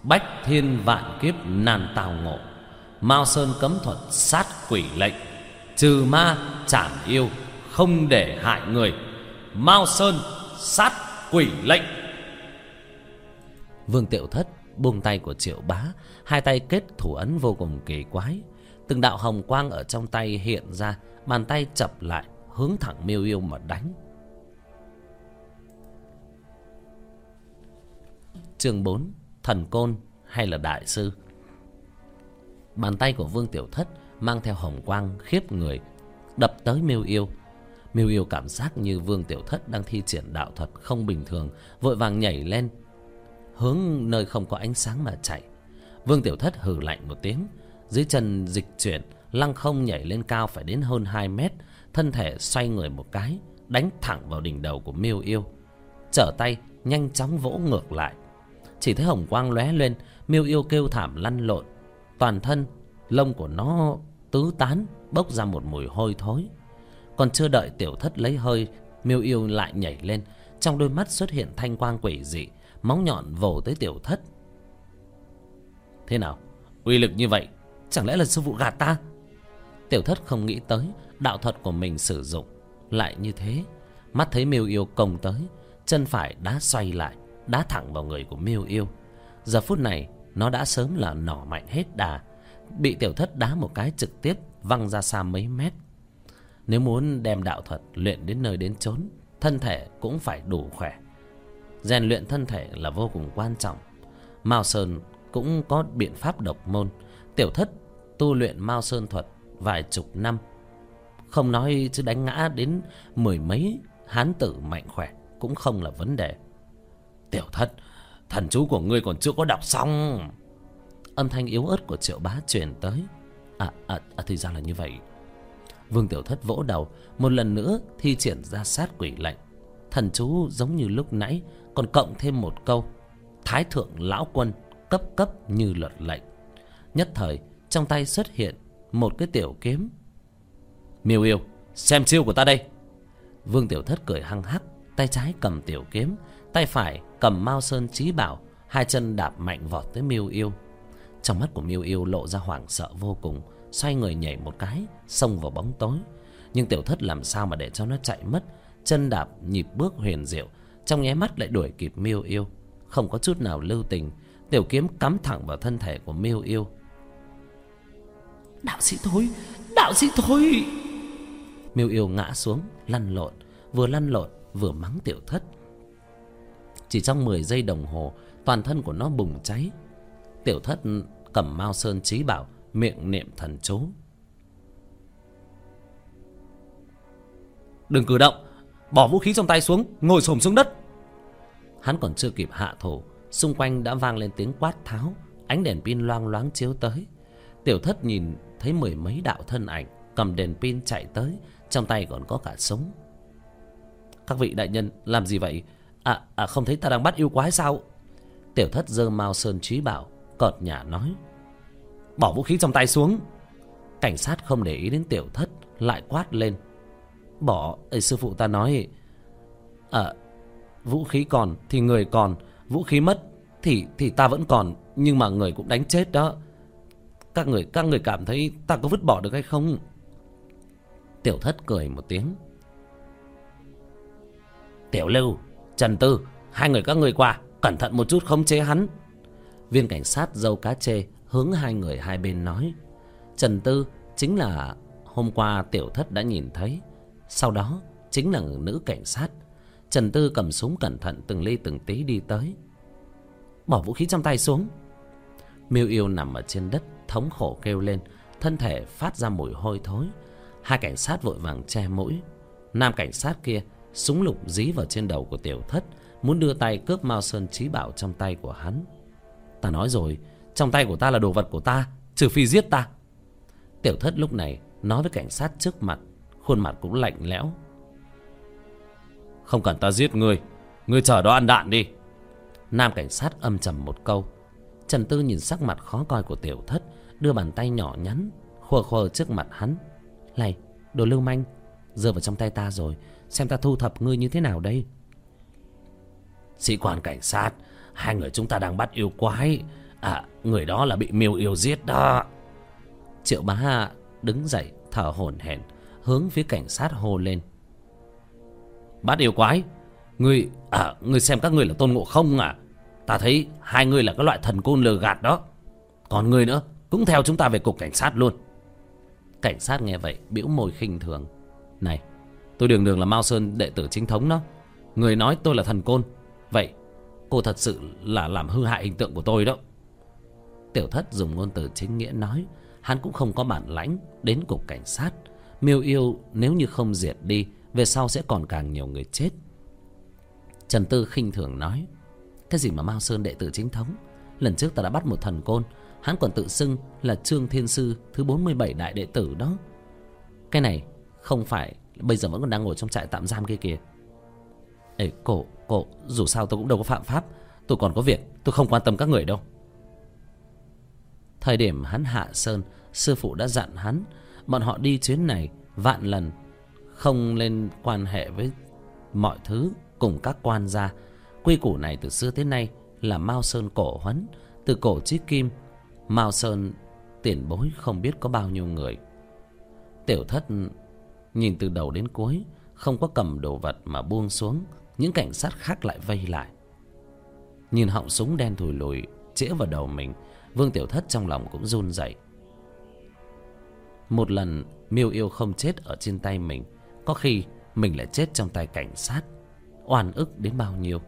bách thiên vạn kiếp nan tào ngộ, mao sơn cấm thuật sát quỷ lệnh, trừ ma chảm yêu, không để hại người, mao sơn sát quỷ lệnh. Vương tiểu thất buông tay của triệu bá, hai tay kết thủ ấn vô cùng kỳ quái. Từng đạo hồng quang ở trong tay hiện ra, bàn tay chập lại, hướng thẳng miêu yêu mà đánh. Chương bốn, thần côn hay là đại sư? Bàn tay của vương tiểu thất mang theo hồng quang khiếp người, đập tới miêu yêu. Miêu yêu cảm giác như vương tiểu thất đang thi triển đạo thuật không bình thường, vội vàng nhảy lên, hướng nơi không có ánh sáng mà chạy. Vương tiểu thất hừ lạnh một tiếng, dưới chân dịch chuyển, lăng không nhảy lên cao phải đến hơn hai mét, thân thể xoay người một cái, đánh thẳng vào đỉnh đầu của miêu yêu. Trở tay, nhanh chóng vỗ ngược lại chỉ thấy hồng quang lóe lên, miêu yêu kêu thảm lăn lộn. Toàn thân, lông của nó tứ tán, bốc ra một mùi hôi thối. Còn chưa đợi tiểu thất lấy hơi, miêu yêu lại nhảy lên. Trong đôi mắt xuất hiện thanh quang quỷ dị móng nhọn vồ tới tiểu thất. Thế nào? Uy lực như vậy, chẳng lẽ là sư phụ gạt ta? Tiểu thất không nghĩ tới đạo thuật của mình sử dụng. Lại như thế, mắt thấy miêu yêu công tới, chân phải đá xoay lại đá thẳng vào người của miêu yêu. Giờ phút này, nó đã sớm là nỏ mạnh hết đà, bị tiểu thất đá một cái trực tiếp văng ra xa mấy mét. Nếu muốn đem đạo thuật luyện đến nơi đến chốn, thân thể cũng phải đủ khỏe. Rèn luyện thân thể là vô cùng quan trọng. Mao sơn cũng có biện pháp độc môn. Tiểu thất tu luyện mao sơn thuật vài chục năm. Không nói chứ đánh ngã đến mười mấy hán tử mạnh khỏe cũng không là vấn đề tiểu thất thần chú của ngươi còn chưa có đọc xong. Âm thanh yếu ớt của triệu bá truyền tới. À, à, à thì ra là như vậy. Vương tiểu thất vỗ đầu một lần nữa thi triển ra sát quỷ lệnh. Thần chú giống như lúc nãy còn cộng thêm một câu thái thượng lão quân cấp cấp như luật lệnh. Nhất thời trong tay xuất hiện một cái tiểu kiếm. Miêu yêu xem chiêu của ta đây. Vương tiểu thất cười hăng hắc tay trái cầm tiểu kiếm tay phải cầm mao sơn trí bảo hai chân đạp mạnh vọt tới miêu yêu. Trong mắt của miêu yêu lộ ra hoảng sợ vô cùng xoay người nhảy một cái xông vào bóng tối. Nhưng tiểu thất làm sao mà để cho nó chạy mất? Chân đạp nhịp bước huyền diệu trong nháy mắt lại đuổi kịp miêu yêu. Không có chút nào lưu tình tiểu kiếm cắm thẳng vào thân thể của miêu yêu. Đạo sĩ thôi đạo sĩ thôi miêu yêu ngã xuống lăn lộn vừa lăn lộn vừa mắng tiểu thất chỉ trong mười giây đồng hồ toàn thân của nó bùng cháy. Tiểu thất cầm mao sơn trí bảo miệng niệm thần chú. Đừng cử động bỏ vũ khí trong tay xuống ngồi xổm xuống đất. Hắn còn chưa kịp hạ thủ xung quanh đã vang lên tiếng quát tháo ánh đèn pin loang loáng chiếu tới. Tiểu thất nhìn thấy mười mấy đạo thân ảnh cầm đèn pin chạy tới trong tay còn có cả súng. Các vị đại nhân làm gì vậy à à không thấy ta đang bắt yêu quái sao? Tiểu thất giơ mao sơn trí bảo cợt nhả nói. Bỏ vũ khí trong tay xuống. Cảnh sát không để ý đến tiểu thất lại quát lên. Bỏ ấy, sư phụ ta nói à vũ khí còn thì người còn vũ khí mất thì thì ta vẫn còn nhưng mà người cũng đánh chết đó. Các người các người cảm thấy ta có vứt bỏ được hay không? Tiểu thất cười một tiếng. Tiểu lưu trần tư, hai người các người qua, cẩn thận một chút không chế hắn. Viên cảnh sát dâu cá chê hướng hai người hai bên nói. Trần tư chính là hôm qua tiểu thất đã nhìn thấy, sau đó chính là nữ cảnh sát. Trần tư cầm súng cẩn thận từng ly từng tí đi tới. Bỏ vũ khí trong tay xuống. Miêu yêu nằm ở trên đất, thống khổ kêu lên, thân thể phát ra mùi hôi thối. Hai cảnh sát vội vàng che mũi. Nam cảnh sát kia súng lục dí vào trên đầu của tiểu thất, muốn đưa tay cướp mao sơn trí bảo trong tay của hắn. Ta nói rồi, trong tay của ta là đồ vật của ta, trừ phi giết ta. Tiểu thất lúc này nói với cảnh sát trước mặt, khuôn mặt cũng lạnh lẽo. Không cần ta giết ngươi ngươi chờ đó ăn đạn đi. Nam cảnh sát âm trầm một câu. Trần tư nhìn sắc mặt khó coi của tiểu thất, đưa bàn tay nhỏ nhắn, khua khua trước mặt hắn. Này, đồ lưu manh giơ vào trong tay ta rồi xem ta thu thập ngươi như thế nào đây. Sĩ quan cảnh sát, hai người chúng ta đang bắt yêu quái. À người đó là bị miêu yêu giết đó. Triệu bá hạ đứng dậy, thở hổn hển, hướng phía cảnh sát hô lên. Bắt yêu quái? Người à người xem các người là tôn ngộ không à? Ta thấy hai người là cái loại thần côn lừa gạt đó. Còn người nữa, cũng theo chúng ta về cục cảnh sát luôn. Cảnh sát nghe vậy, bĩu môi khinh thường. Này tôi đường đường là mao sơn, đệ tử chính thống đó. Người nói tôi là thần côn. Vậy cô thật sự là làm hư hại hình tượng của tôi đó. Tiểu thất dùng ngôn từ chính nghĩa nói, hắn cũng không có bản lãnh đến cục cảnh sát. Miêu yêu nếu như không diệt đi, về sau sẽ còn càng nhiều người chết. Trần tư khinh thường nói, cái gì mà mao sơn đệ tử chính thống? Lần trước ta đã bắt một thần côn, hắn còn tự xưng là trương thiên sư thứ bốn mươi bảy đại đệ tử đó. Cái này không phải bây giờ vẫn còn đang ngồi trong trại tạm giam kia kìa. Ê, cổ cổ, dù sao tôi cũng đâu có phạm pháp. Tôi còn có việc, tôi không quan tâm các người đâu. Thời điểm hắn hạ sơn, sư phụ đã dặn hắn, bọn họ đi chuyến này vạn lần, không lên quan hệ với mọi thứ cùng các quan gia. Quy củ này từ xưa tới nay là mao sơn cổ huấn, từ cổ chí kim. Mao sơn tiền bối không biết có bao nhiêu người. Tiểu thất nhìn từ đầu đến cuối, không có cầm đồ vật mà buông xuống, những cảnh sát khác lại vây lại. Nhìn họng súng đen thùi lùi, chĩa vào đầu mình, vương tiểu thất trong lòng cũng run rẩy. Một lần, miêu yêu không chết ở trên tay mình, có khi mình lại chết trong tay cảnh sát. Oan ức đến bao nhiêu?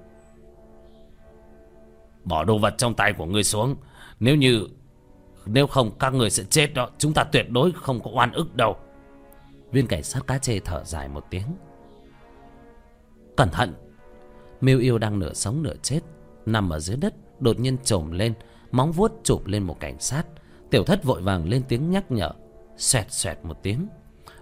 Bỏ đồ vật trong tay của ngươi xuống. Nếu như, nếu không, các người sẽ chết đó. Chúng ta tuyệt đối không có oan ức đâu viên cảnh sát cá chê thở dài một tiếng. Cẩn thận! Miêu yêu đang nửa sống nửa chết, nằm ở dưới đất, đột nhiên chồm lên, móng vuốt chụp lên một cảnh sát. Tiểu thất vội vàng lên tiếng nhắc nhở, xoẹt xoẹt một tiếng.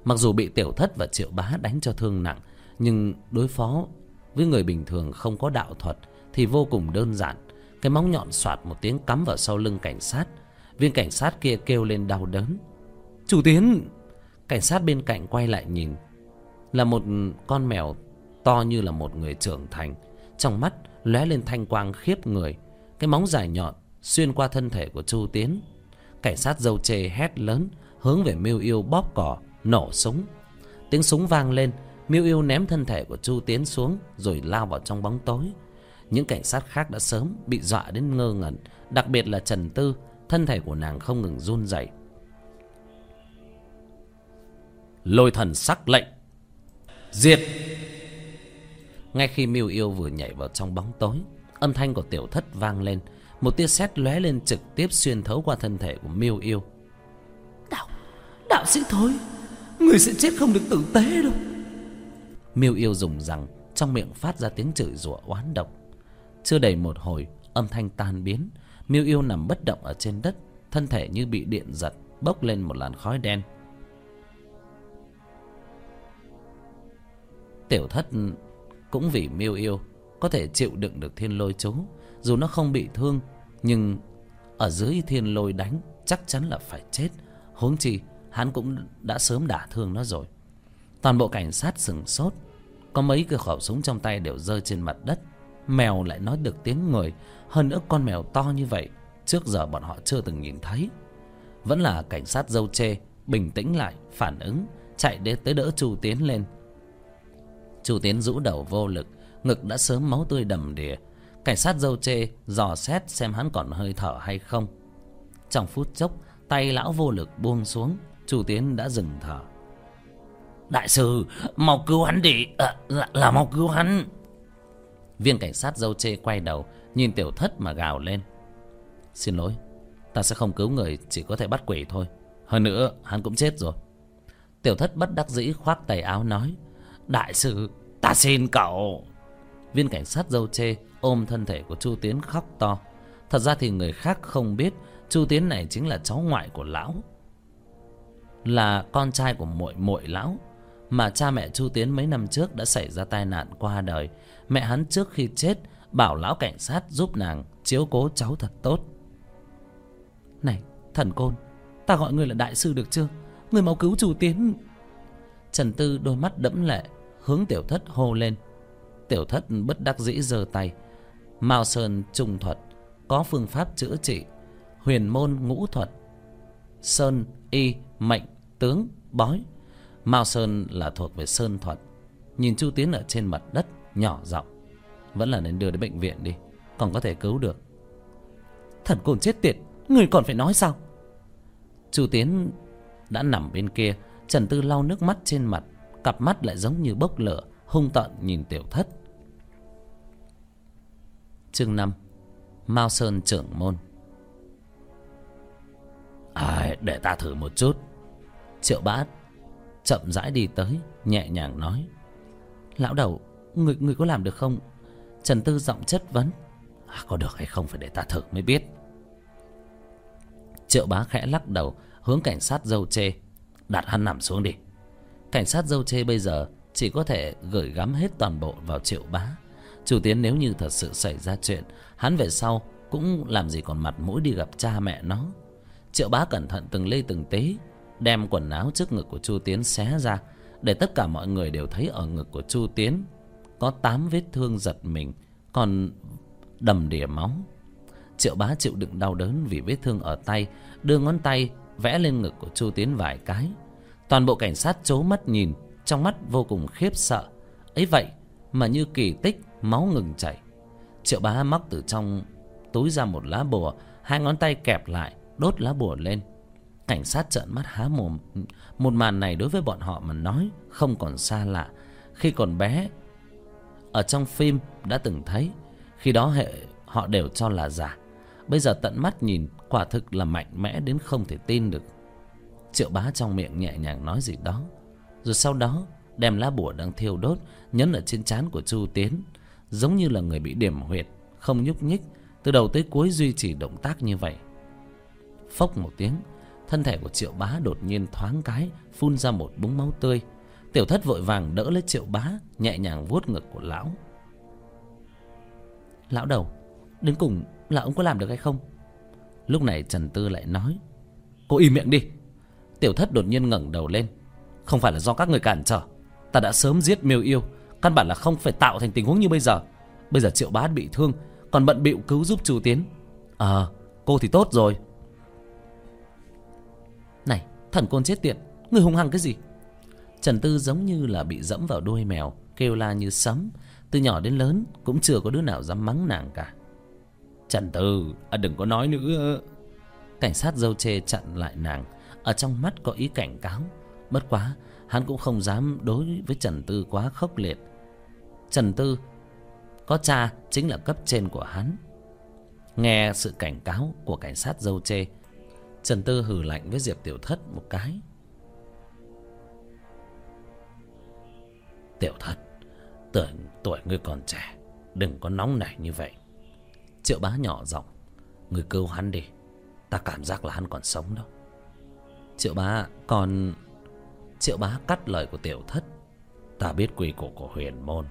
Mặc dù bị tiểu thất và triệu bá đánh cho thương nặng, nhưng đối phó với người bình thường không có đạo thuật thì vô cùng đơn giản. Cái móng nhọn xoạt một tiếng cắm vào sau lưng cảnh sát. Viên cảnh sát kia kêu lên đau đớn. Chủ tiến! Cảnh sát bên cạnh quay lại nhìn. Là một con mèo to như là một người trưởng thành. Trong mắt lóe lên thanh quang khiếp người. Cái móng dài nhọn xuyên qua thân thể của chu tiến. Cảnh sát dâu chê hét lớn, hướng về miêu yêu bóp cỏ nổ súng. Tiếng súng vang lên, miêu yêu ném thân thể của chu tiến xuống rồi lao vào trong bóng tối. Những cảnh sát khác đã sớm bị dọa đến ngơ ngẩn, đặc biệt là trần tư, thân thể của nàng không ngừng run rẩy lôi thần sắc lệnh. Diệt! Ngay khi miêu yêu vừa nhảy vào trong bóng tối âm thanh của tiểu thất vang lên một tia sét lóe lên trực tiếp xuyên thấu qua thân thể của miêu yêu. Đạo đạo sĩ thôi người sẽ chết không được tử tế đâu. Miêu yêu dùng rằng trong miệng phát ra tiếng chửi rủa oán độc. Chưa đầy một hồi âm thanh tan biến miêu yêu nằm bất động ở trên đất thân thể như bị điện giật bốc lên một làn khói đen tiểu thất cũng vì miêu yêu, có thể chịu đựng được thiên lôi chú, dù nó không bị thương, nhưng ở dưới thiên lôi đánh chắc chắn là phải chết. Huống chi, hắn cũng đã sớm đả thương nó rồi. Toàn bộ cảnh sát sừng sốt, có mấy cái khẩu súng trong tay đều rơi trên mặt đất. Mèo lại nói được tiếng người, hơn nữa con mèo to như vậy, trước giờ bọn họ chưa từng nhìn thấy. Vẫn là cảnh sát dâu chê, bình tĩnh lại, phản ứng, chạy đến tới đỡ chu tiến lên chu tiến rũ đầu vô lực ngực đã sớm máu tươi đầm đìa. Cảnh sát dâu chê dò xét xem hắn còn hơi thở hay không. Trong phút chốc tay lão vô lực buông xuống chu tiến đã dừng thở. Đại sư mau cứu hắn đi. À, là, là mau cứu hắn. Viên cảnh sát dâu chê quay đầu nhìn tiểu thất mà gào lên. Xin lỗi ta sẽ không cứu người chỉ có thể bắt quỷ thôi. Hơn nữa hắn cũng chết rồi. Tiểu thất bất đắc dĩ khoác tay áo nói đại sư, ta xin cậu. Viên cảnh sát dâu chê ôm thân thể của chu tiến khóc to. Thật ra thì người khác không biết chu tiến này chính là cháu ngoại của lão. Là con trai của muội muội lão, mà cha mẹ chu tiến mấy năm trước đã xảy ra tai nạn qua đời. Mẹ hắn trước khi chết bảo lão cảnh sát giúp nàng chiếu cố cháu thật tốt. Này, thần côn, ta gọi người là đại sư được chưa? Người mau cứu chu tiến. Trần tư đôi mắt đẫm lệ hướng tiểu thất hô lên. Tiểu thất bất đắc dĩ giơ tay. Mao sơn trung thuật, có phương pháp chữa trị. Huyền môn ngũ thuật, sơn, y, mệnh, tướng, bói. Mao sơn là thuộc về sơn thuật. Nhìn chu tiến ở trên mặt đất, nhỏ giọng, vẫn là nên đưa đến bệnh viện đi, còn có thể cứu được. Thần côn chết tiệt, người còn phải nói sao? Chu tiến đã nằm bên kia, trần tư lau nước mắt trên mặt cặp mắt lại giống như bốc lửa hung tợn nhìn tiểu thất. Chương năm mao sơn trưởng môn. À, để ta thử một chút. Triệu bát chậm rãi đi tới nhẹ nhàng nói. Lão đầu người người có làm được không? Trần tư giọng chất vấn. À, có được hay không phải để ta thử mới biết. Triệu bá khẽ lắc đầu hướng cảnh sát dâu chê. Đặt hắn nằm xuống đi cảnh sát dâu chê bây giờ chỉ có thể gửi gắm hết toàn bộ vào triệu bá. Chủ tiến, nếu như thật sự xảy ra chuyện, hắn về sau cũng làm gì còn mặt mũi đi gặp cha mẹ nó. Triệu bá cẩn thận từng lê từng tí, đem quần áo trước ngực của chu tiến xé ra, để tất cả mọi người đều thấy ở ngực của chu tiến có tám vết thương giật mình, còn đầm đìa máu. Triệu bá chịu đựng đau đớn vì vết thương ở tay, đưa ngón tay vẽ lên ngực của chu tiến vài cái toàn bộ cảnh sát chố mắt nhìn, trong mắt vô cùng khiếp sợ. Ấy vậy mà như kỳ tích máu ngừng chảy. Triệu bá móc từ trong túi ra một lá bùa, hai ngón tay kẹp lại, đốt lá bùa lên. Cảnh sát trợn mắt há mồm. Một màn này đối với bọn họ mà nói không còn xa lạ. Khi còn bé, ở trong phim đã từng thấy, khi đó hệ, họ đều cho là giả. Bây giờ tận mắt nhìn, quả thực là mạnh mẽ đến không thể tin được triệu bá trong miệng nhẹ nhàng nói gì đó. Rồi sau đó, đem lá bùa đang thiêu đốt, nhấn ở trên trán của chu tiến, giống như là người bị điểm huyệt, không nhúc nhích, từ đầu tới cuối duy trì động tác như vậy. Phốc một tiếng, thân thể của triệu bá đột nhiên thoáng cái, phun ra một búng máu tươi. Tiểu thất vội vàng đỡ lấy triệu bá, nhẹ nhàng vuốt ngực của lão. Lão đầu, đến cùng là ông có làm được hay không? Lúc này trần tư lại nói, cô im miệng đi tiểu thất đột nhiên ngẩng đầu lên. Không phải là do các người cản trở ta đã sớm giết miêu yêu căn bản là không phải tạo thành tình huống như bây giờ. Bây giờ triệu bá bị thương còn bận bịu cứu giúp chu tiến. Ờ cô thì tốt rồi. Này thần côn chết tiệt người hung hăng cái gì? Trần tư giống như là bị dẫm vào đuôi mèo kêu la như sấm. Từ nhỏ đến lớn cũng chưa có đứa nào dám mắng nàng cả. Trần Tư à, Đừng có nói nữa. Cảnh sát dâu chê chặn lại nàng. Ở trong mắt có ý cảnh cáo. Bất quá, hắn cũng không dám đối với Trần Tư quá khốc liệt. Trần Tư, Có cha chính là cấp trên của hắn. Nghe sự cảnh cáo của cảnh sát dâu chê, Trần Tư hừ lạnh với Diệp Tiểu Thất một cái. Tiểu Thất, Tưởng tuổi ngươi còn trẻ, Đừng có nóng nảy như vậy. Triệu bá nhỏ giọng người cứu hắn đi, Ta cảm giác là hắn còn sống đâu Triệu bá còn Triệu bá cắt lời của tiểu thất. Ta biết quy củ của huyền môn,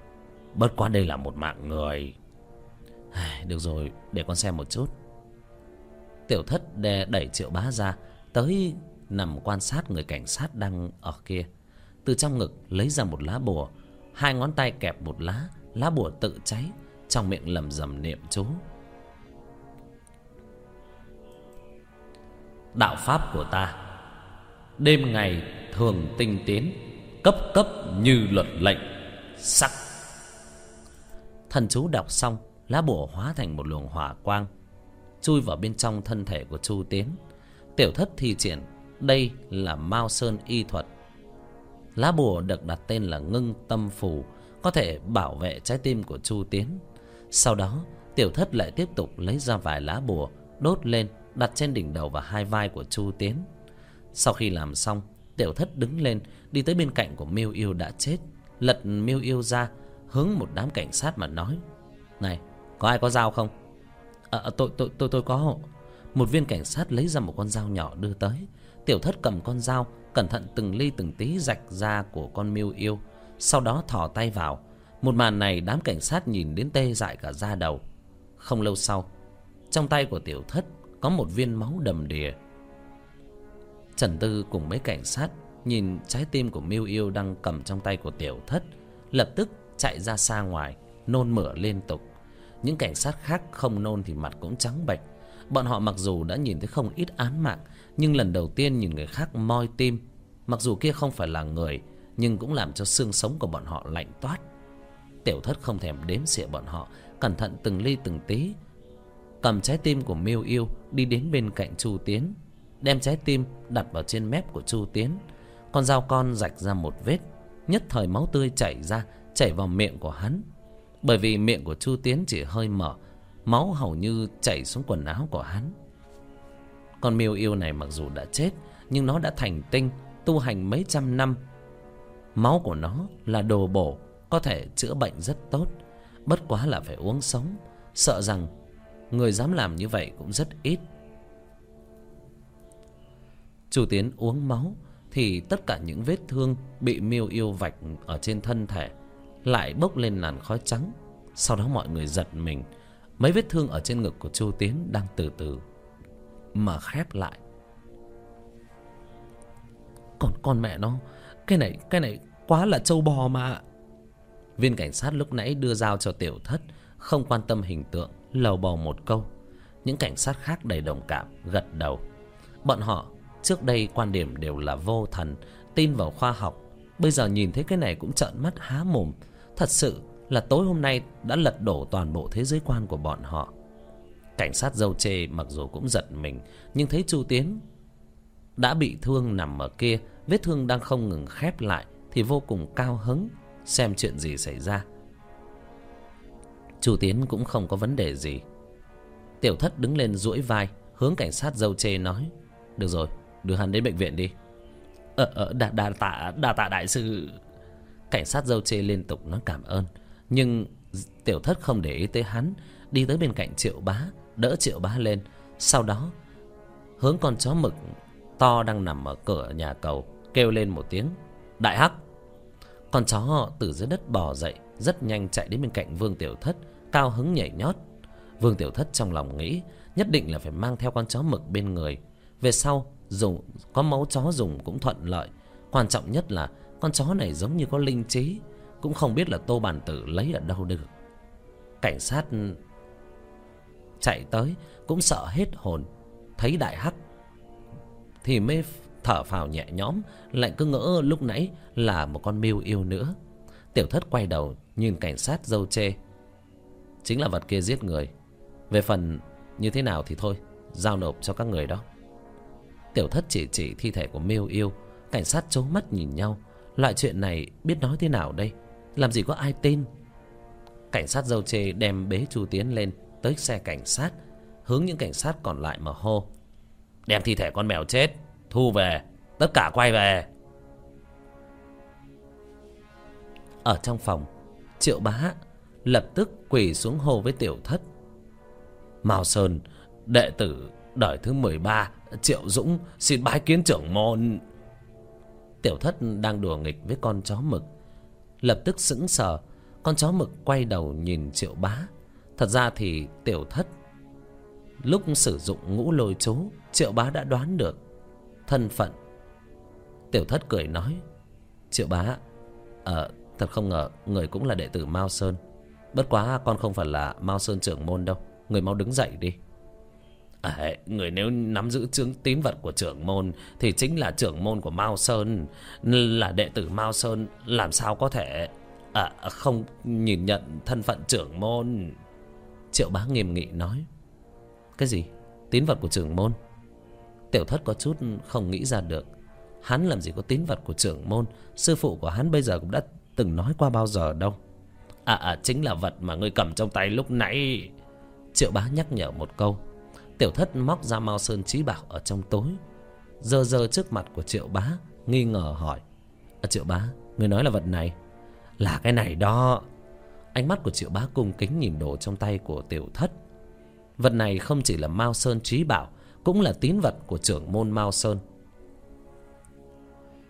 Bất quá đây là một mạng người. Được rồi, Để con xem một chút. Tiểu thất đè đẩy triệu bá ra, Tới nằm quan sát người cảnh sát đang ở kia. Từ trong ngực lấy ra một lá bùa, Hai ngón tay kẹp một lá Lá bùa tự cháy, Trong miệng lầm rầm niệm chú. Đạo pháp của ta Đêm ngày thường tinh tiến, Cấp cấp như luật lệnh, Sắc. Thần chú đọc xong, Lá bùa hóa thành một luồng hỏa quang, Chui vào bên trong thân thể của Chu Tiến. Tiểu thất thi triển, Đây là Mao Sơn y thuật. Lá bùa được đặt tên là ngưng tâm phù, Có thể bảo vệ trái tim của Chu Tiến. Sau đó, Tiểu thất lại tiếp tục lấy ra vài lá bùa, Đốt lên, đặt trên đỉnh đầu và hai vai của Chu Tiến. Sau khi làm xong, Tiểu Thất đứng lên, đi tới bên cạnh của Miêu Yêu đã chết, lật Miêu Yêu ra, hướng một đám cảnh sát mà nói: "Này, có ai có dao không?" "À, tôi tôi tôi tôi có." Một viên cảnh sát lấy ra một con dao nhỏ đưa tới. Tiểu Thất cầm con dao, cẩn thận từng ly từng tí rạch da của con Miêu Yêu, sau đó thò tay vào. Một màn này đám cảnh sát nhìn đến tê dại cả da đầu. Không lâu sau, trong tay của Tiểu Thất có một viên máu đầm đìa trần tư cùng mấy cảnh sát nhìn trái tim của miêu yêu đang cầm trong tay của tiểu thất, lập tức chạy ra xa ngoài, nôn mửa liên tục. Những cảnh sát khác không nôn thì mặt cũng trắng bệch. Bọn họ mặc dù đã nhìn thấy không ít án mạng, nhưng lần đầu tiên nhìn người khác moi tim. Mặc dù kia không phải là người, nhưng cũng làm cho xương sống của bọn họ lạnh toát. Tiểu thất không thèm đếm xỉa bọn họ, cẩn thận từng ly từng tí. Cầm trái tim của miêu yêu đi đến bên cạnh chu tiến đem trái tim đặt vào trên mép của chu tiến. Con dao con rạch ra một vết, nhất thời máu tươi chảy ra, chảy vào miệng của hắn. Bởi vì miệng của chu tiến chỉ hơi mở, máu hầu như chảy xuống quần áo của hắn. Con miêu yêu này mặc dù đã chết, nhưng nó đã thành tinh, tu hành mấy trăm năm. Máu của nó là đồ bổ, có thể chữa bệnh rất tốt. Bất quá là phải uống sống. Sợ rằng người dám làm như vậy cũng rất ít chu tiến uống máu thì tất cả những vết thương bị miêu yêu vạch ở trên thân thể lại bốc lên làn khói trắng. Sau đó mọi người giật mình. Mấy vết thương ở trên ngực của chu tiến đang từ từ mà khép lại. Còn con mẹ nó, cái này cái này quá là trâu bò mà. Viên cảnh sát lúc nãy đưa dao cho tiểu thất, không quan tâm hình tượng, lầu bầu một câu. Những cảnh sát khác đầy đồng cảm, gật đầu. Bọn họ trước đây quan điểm đều là vô thần, tin vào khoa học. Bây giờ nhìn thấy cái này cũng trợn mắt há mồm. Thật sự là tối hôm nay đã lật đổ toàn bộ thế giới quan của bọn họ. Cảnh sát dâu chê mặc dù cũng giật mình, nhưng thấy chu tiến đã bị thương nằm ở kia, vết thương đang không ngừng khép lại thì vô cùng cao hứng, xem chuyện gì xảy ra. Chu tiến cũng không có vấn đề gì. Tiểu thất đứng lên duỗi vai, hướng cảnh sát dâu chê nói, được rồi đưa hắn đến bệnh viện đi. Ờ ờ đà, đà tạ đà tạ đại sư. Cảnh sát dâu chê liên tục nói cảm ơn nhưng tiểu thất không để ý tới hắn đi tới bên cạnh triệu bá đỡ triệu bá lên. Sau đó hướng con chó mực to đang nằm ở cửa nhà cầu kêu lên một tiếng đại hắc! Con chó từ dưới đất bò dậy rất nhanh chạy đến bên cạnh vương tiểu thất cao hứng nhảy nhót. Vương tiểu thất trong lòng nghĩ nhất định là phải mang theo con chó mực bên người. Về sau dùng có máu chó dùng cũng thuận lợi. Quan trọng nhất là con chó này giống như có linh trí, cũng không biết là tô bản tử lấy ở đâu được. Cảnh sát chạy tới, cũng sợ hết hồn. Thấy đại hắc thì mới thở phào nhẹ nhõm, lại cứ ngỡ lúc nãy là một con mưu yêu nữa. Tiểu thất quay đầu nhìn cảnh sát dâu chê. Chính là vật kia giết người. Về phần như thế nào thì thôi, giao nộp cho các người đó tiểu thất chỉ chỉ thi thể của miêu yêu. Cảnh sát trố mắt nhìn nhau. Loại chuyện này biết nói thế nào đây? Làm gì có ai tin? Cảnh sát dâu chê đem bế chu tiến lên tới xe cảnh sát. Hướng những cảnh sát còn lại mà hô. Đem thi thể con mèo chết, thu về, tất cả quay về. Ở trong phòng, triệu bá lập tức quỳ xuống hô với tiểu thất. Mao sơn, đệ tử đời thứ mười ba, triệu dũng, xin bái kiến trưởng môn. Tiểu thất đang đùa nghịch với con chó mực, lập tức sững sờ. Con chó mực quay đầu nhìn triệu bá. Thật ra thì tiểu thất, lúc sử dụng ngũ lôi chú, triệu bá đã đoán được thân phận. Tiểu thất cười nói, triệu bá ờ thật không ngờ người cũng là đệ tử mao sơn. Bất quá con không phải là mao sơn trưởng môn đâu, người mau đứng dậy đi à, người nếu nắm giữ chứng tín vật của trưởng môn thì chính là trưởng môn của mao sơn. Là đệ tử mao sơn làm sao có thể à, không nhìn nhận thân phận trưởng môn? Triệu bá nghiêm nghị nói. Cái gì? Tín vật của trưởng môn? Tiểu thất có chút không nghĩ ra được. Hắn làm gì có tín vật của trưởng môn? Sư phụ của hắn bây giờ cũng đã từng nói qua bao giờ đâu. À à chính là vật mà ngươi cầm trong tay lúc nãy. Triệu bá nhắc nhở một câu tiểu thất móc ra mao sơn trí bảo ở trong tối dơ dơ trước mặt của triệu bá nghi ngờ hỏi à, triệu bá người nói là vật này? Là cái này đó. Ánh mắt của triệu bá cung kính nhìn đồ trong tay của tiểu thất. Vật này không chỉ là mao sơn trí bảo cũng là tín vật của trưởng môn mao sơn.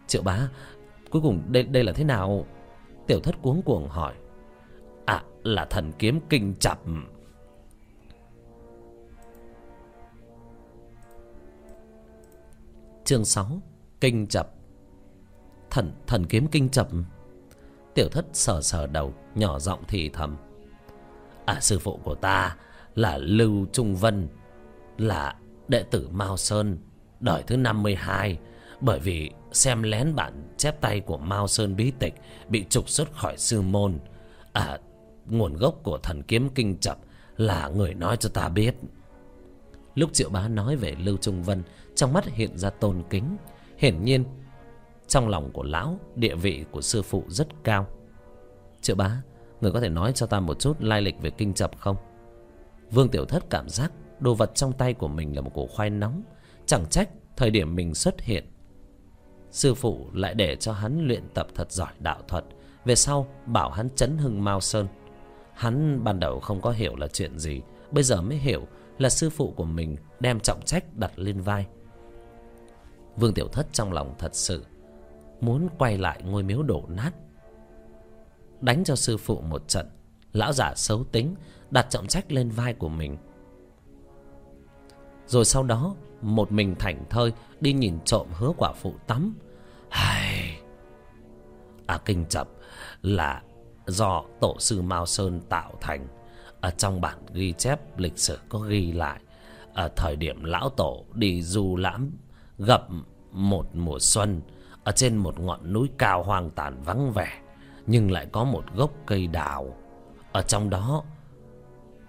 Triệu bá cuối cùng đây đây là thế nào? Tiểu thất cuống cuồng hỏi. À là thần kiếm kinh chập. Chương sáu, kinh chập. Thần thần kiếm kinh chập. Tiểu thất sờ sờ đầu, nhỏ giọng thì thầm. À sư phụ của ta là lưu trung vân, là đệ tử mao sơn, đời thứ năm mươi hai. Bởi vì xem lén bản chép tay của mao sơn bí tịch bị trục xuất khỏi sư môn. À nguồn gốc của thần kiếm kinh chập là người nói cho ta biết lúc triệu bá nói về lưu trung vân, trong mắt hiện ra tôn kính. Hiển nhiên, trong lòng của lão, địa vị của sư phụ rất cao. Triệu bá, người có thể nói cho ta một chút lai lịch về kinh chập không? Vương tiểu thất cảm giác đồ vật trong tay của mình là một củ khoai nóng. Chẳng trách thời điểm mình xuất hiện, sư phụ lại để cho hắn luyện tập thật giỏi đạo thuật. Về sau, bảo hắn chấn hưng mao sơn. Hắn ban đầu không có hiểu là chuyện gì, bây giờ mới hiểu là sư phụ của mình đem trọng trách đặt lên vai. Vương tiểu thất trong lòng thật sự muốn quay lại ngôi miếu đổ nát, đánh cho sư phụ một trận. Lão giả xấu tính đặt trọng trách lên vai của mình. Rồi sau đó, một mình thảnh thơi đi nhìn trộm hứa quả phụ tắm. Hài... À kinh chập là do tổ sư Mao Sơn tạo thành. Ở trong bản ghi chép lịch sử có ghi lại. Ở thời điểm lão tổ đi du lãm gặp một mùa xuân, ở trên một ngọn núi cao hoang tàn vắng vẻ, nhưng lại có một gốc cây đào ở trong đó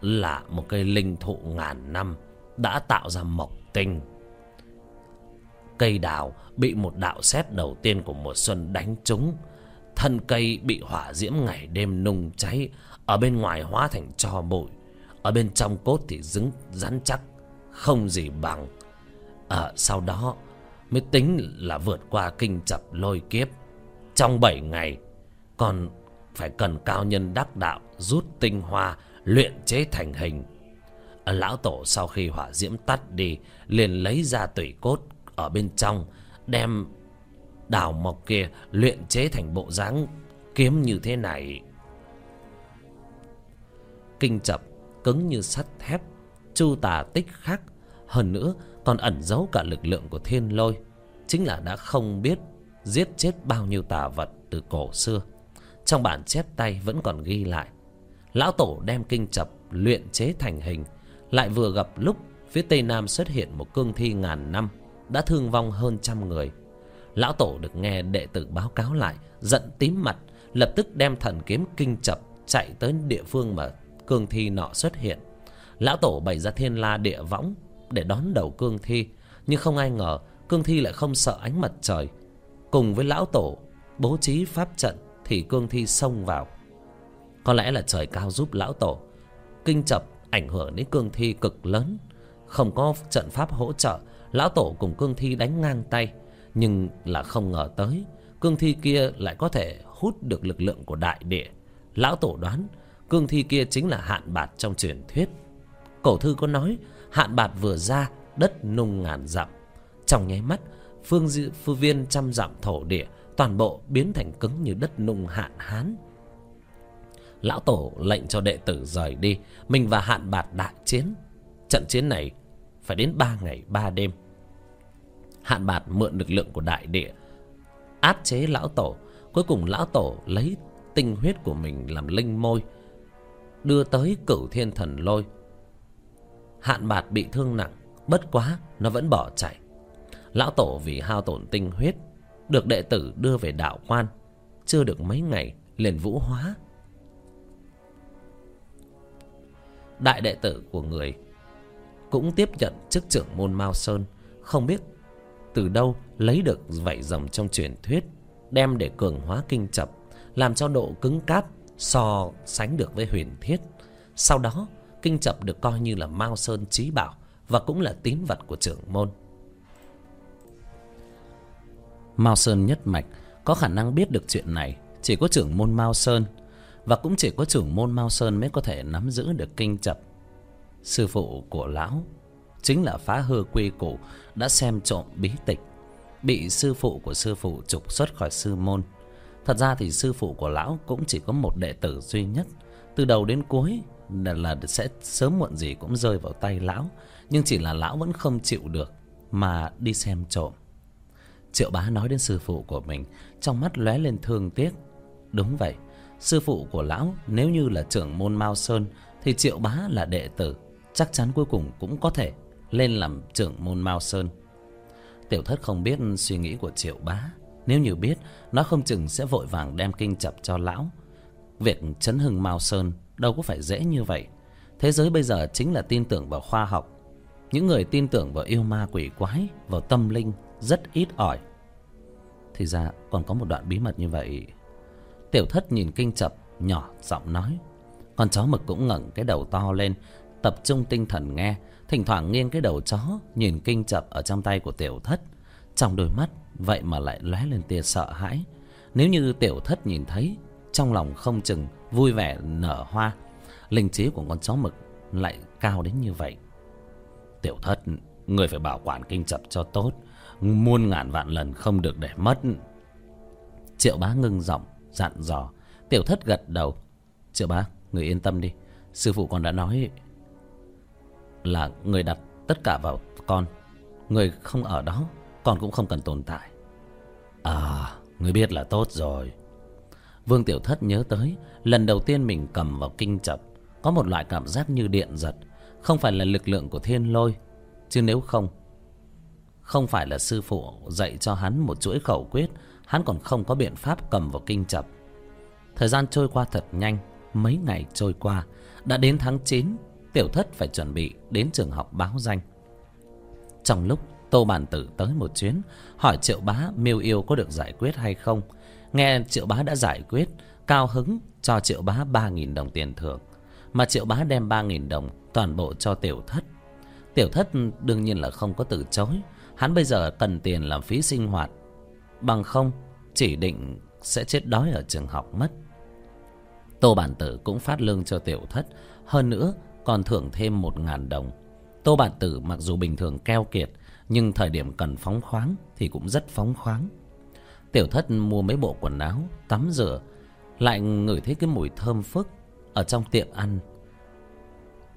là một cây linh thụ ngàn năm đã tạo ra mộc tinh cây đào bị một đạo sét đầu tiên của mùa xuân đánh trúng thân cây bị hỏa diễm ngày đêm nung cháy ở bên ngoài hóa thành tro bụi ở bên trong cốt thì dứng rắn chắc không gì bằng. À, sau đó mới tính là vượt qua kinh chập lôi kiếp. Trong bảy ngày còn phải cần cao nhân đắc đạo rút tinh hoa luyện chế thành hình. À, lão tổ sau khi hỏa diễm tắt đi liền lấy ra tủy cốt ở bên trong đem đào mộc kia luyện chế thành bộ dáng kiếm như thế này. Kinh chập cứng như sắt thép, chu tà tích khắc hơn nữa, còn ẩn giấu cả lực lượng của thiên lôi. Chính là đã không biết giết chết bao nhiêu tà vật từ cổ xưa. Trong bản chép tay vẫn còn ghi lại. Lão tổ đem kinh chập luyện chế thành hình. Lại vừa gặp lúc, phía tây nam xuất hiện một cương thi ngàn năm, đã thương vong hơn trăm người lão tổ được nghe đệ tử báo cáo lại, giận tím mặt, lập tức đem thần kiếm kinh chập chạy tới địa phương mà cương thi nọ xuất hiện. Lão tổ bày ra thiên la địa võng để đón đầu cương thi, nhưng không ai ngờ cương thi lại không sợ ánh mặt trời. Cùng với lão tổ bố trí pháp trận thì cương thi xông vào. Có lẽ là trời cao giúp lão tổ, kinh chập ảnh hưởng đến cương thi cực lớn. Không có trận pháp hỗ trợ, lão tổ cùng cương thi đánh ngang tay nhưng là không ngờ tới cương thi kia lại có thể hút được lực lượng của đại địa. Lão tổ đoán cương thi kia chính là hạn bạt trong truyền thuyết. Cổ thư có nói hạn bạt vừa ra đất nung ngàn dặm. Trong nháy mắt phương di, phương viên trăm dặm thổ địa toàn bộ biến thành cứng như đất nung hạn hán. Lão tổ lệnh cho đệ tử rời đi mình và hạn bạt đại chiến. Trận chiến này phải đến ba ngày ba đêm hạn bạt mượn lực lượng của đại địa, áp chế lão tổ. Cuối cùng lão tổ lấy tinh huyết của mình làm linh môi, đưa tới cửu thiên thần lôi. Hạn bạt bị thương nặng, bất quá nó vẫn bỏ chạy. Lão tổ vì hao tổn tinh huyết, được đệ tử đưa về đạo quan, chưa được mấy ngày liền vũ hóa. Đại đệ tử của người cũng tiếp nhận chức trưởng môn mao sơn, không biết từ đâu lấy được vảy rồng trong truyền thuyết, đem để cường hóa kinh chập, làm cho độ cứng cáp so sánh được với huyền thiết. Sau đó, kinh chập được coi như là mao sơn trí bảo và cũng là tín vật của trưởng môn. Mao sơn nhất mạch có khả năng biết được chuyện này, chỉ có trưởng môn mao sơn và cũng chỉ có trưởng môn mao sơn mới có thể nắm giữ được kinh chập. Sư phụ của lão chính là phá hư quy củ đã xem trộm bí tịch bị sư phụ của sư phụ trục xuất khỏi sư môn. Thật ra thì sư phụ của lão cũng chỉ có một đệ tử duy nhất. Từ đầu đến cuối là, là sẽ sớm muộn gì cũng rơi vào tay lão nhưng chỉ là lão vẫn không chịu được mà đi xem trộm. Triệu bá nói đến sư phụ của mình trong mắt lóe lên thương tiếc. Đúng vậy sư phụ của lão nếu như là trưởng môn mao sơn thì triệu bá là đệ tử chắc chắn cuối cùng cũng có thể lên làm trưởng môn mao sơn. Tiểu thất không biết suy nghĩ của triệu bá. Nếu như biết, nó không chừng sẽ vội vàng đem kinh chập cho lão. Việc chấn hưng mao sơn đâu có phải dễ như vậy. Thế giới bây giờ chính là tin tưởng vào khoa học. Những người tin tưởng vào yêu ma quỷ quái, vào tâm linh, rất ít ỏi. Thì ra còn có một đoạn bí mật như vậy. Tiểu thất nhìn kinh chập, nhỏ giọng nói. Con chó mực cũng ngẩng cái đầu to lên, tập trung tinh thần nghe thỉnh thoảng nghiêng cái đầu chó, nhìn kinh chập ở trong tay của tiểu thất. Trong đôi mắt, vậy mà lại lóe lên tia sợ hãi. Nếu như tiểu thất nhìn thấy, trong lòng không chừng vui vẻ nở hoa. Linh trí của con chó mực lại cao đến như vậy. Tiểu thất, người phải bảo quản kinh chập cho tốt. Muôn ngàn vạn lần không được để mất. Triệu bá ngưng giọng, dặn dò. Tiểu thất gật đầu. Triệu bá, người yên tâm đi. Sư phụ còn đã nói là người đặt tất cả vào con. Người không ở đó, con cũng không cần tồn tại. À người biết là tốt rồi. Vương tiểu thất nhớ tới, lần đầu tiên mình cầm vào kinh chập, có một loại cảm giác như điện giật, không phải là lực lượng của thiên lôi, chứ nếu không không phải là sư phụ dạy cho hắn một chuỗi khẩu quyết, hắn còn không có biện pháp cầm vào kinh chập. Thời gian trôi qua thật nhanh, mấy ngày trôi qua, đã đến tháng chín tiểu thất phải chuẩn bị đến trường học báo danh. Trong lúc tô bản tử tới một chuyến, hỏi triệu bá miêu yêu có được giải quyết hay không. Nghe triệu bá đã giải quyết, cao hứng cho triệu bá ba nghìn đồng tiền thưởng. Mà triệu bá đem ba nghìn đồng toàn bộ cho tiểu thất. Tiểu thất đương nhiên là không có từ chối. Hắn bây giờ cần tiền làm phí sinh hoạt. Bằng không, chỉ định sẽ chết đói ở trường học mất. Tô bản tử cũng phát lương cho tiểu thất. Hơn nữa còn thưởng thêm một ngàn đồng. Tô bản tử mặc dù bình thường keo kiệt, nhưng thời điểm cần phóng khoáng thì cũng rất phóng khoáng. Tiểu thất mua mấy bộ quần áo, tắm rửa, lại ngửi thấy cái mùi thơm phức ở trong tiệm ăn.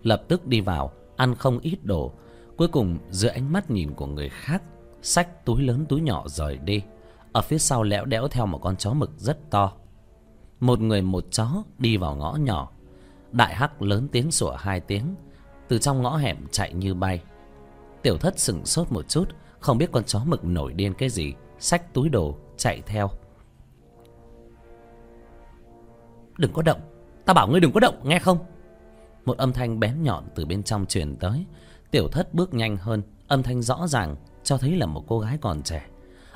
Lập tức đi vào, ăn không ít đồ, cuối cùng dưới ánh mắt nhìn của người khác, xách túi lớn túi nhỏ rời đi. Ở phía sau lẽo đẽo theo một con chó mực rất to. Một người một chó đi vào ngõ nhỏ đại hắc lớn tiếng sủa hai tiếng, từ trong ngõ hẻm chạy như bay. Tiểu thất sững sốt một chút, không biết con chó mực nổi điên cái gì, xách túi đồ, chạy theo. Đừng có động, ta bảo ngươi đừng có động, nghe không? Một âm thanh bén nhọn từ bên trong truyền tới. Tiểu thất bước nhanh hơn, âm thanh rõ ràng, cho thấy là một cô gái còn trẻ.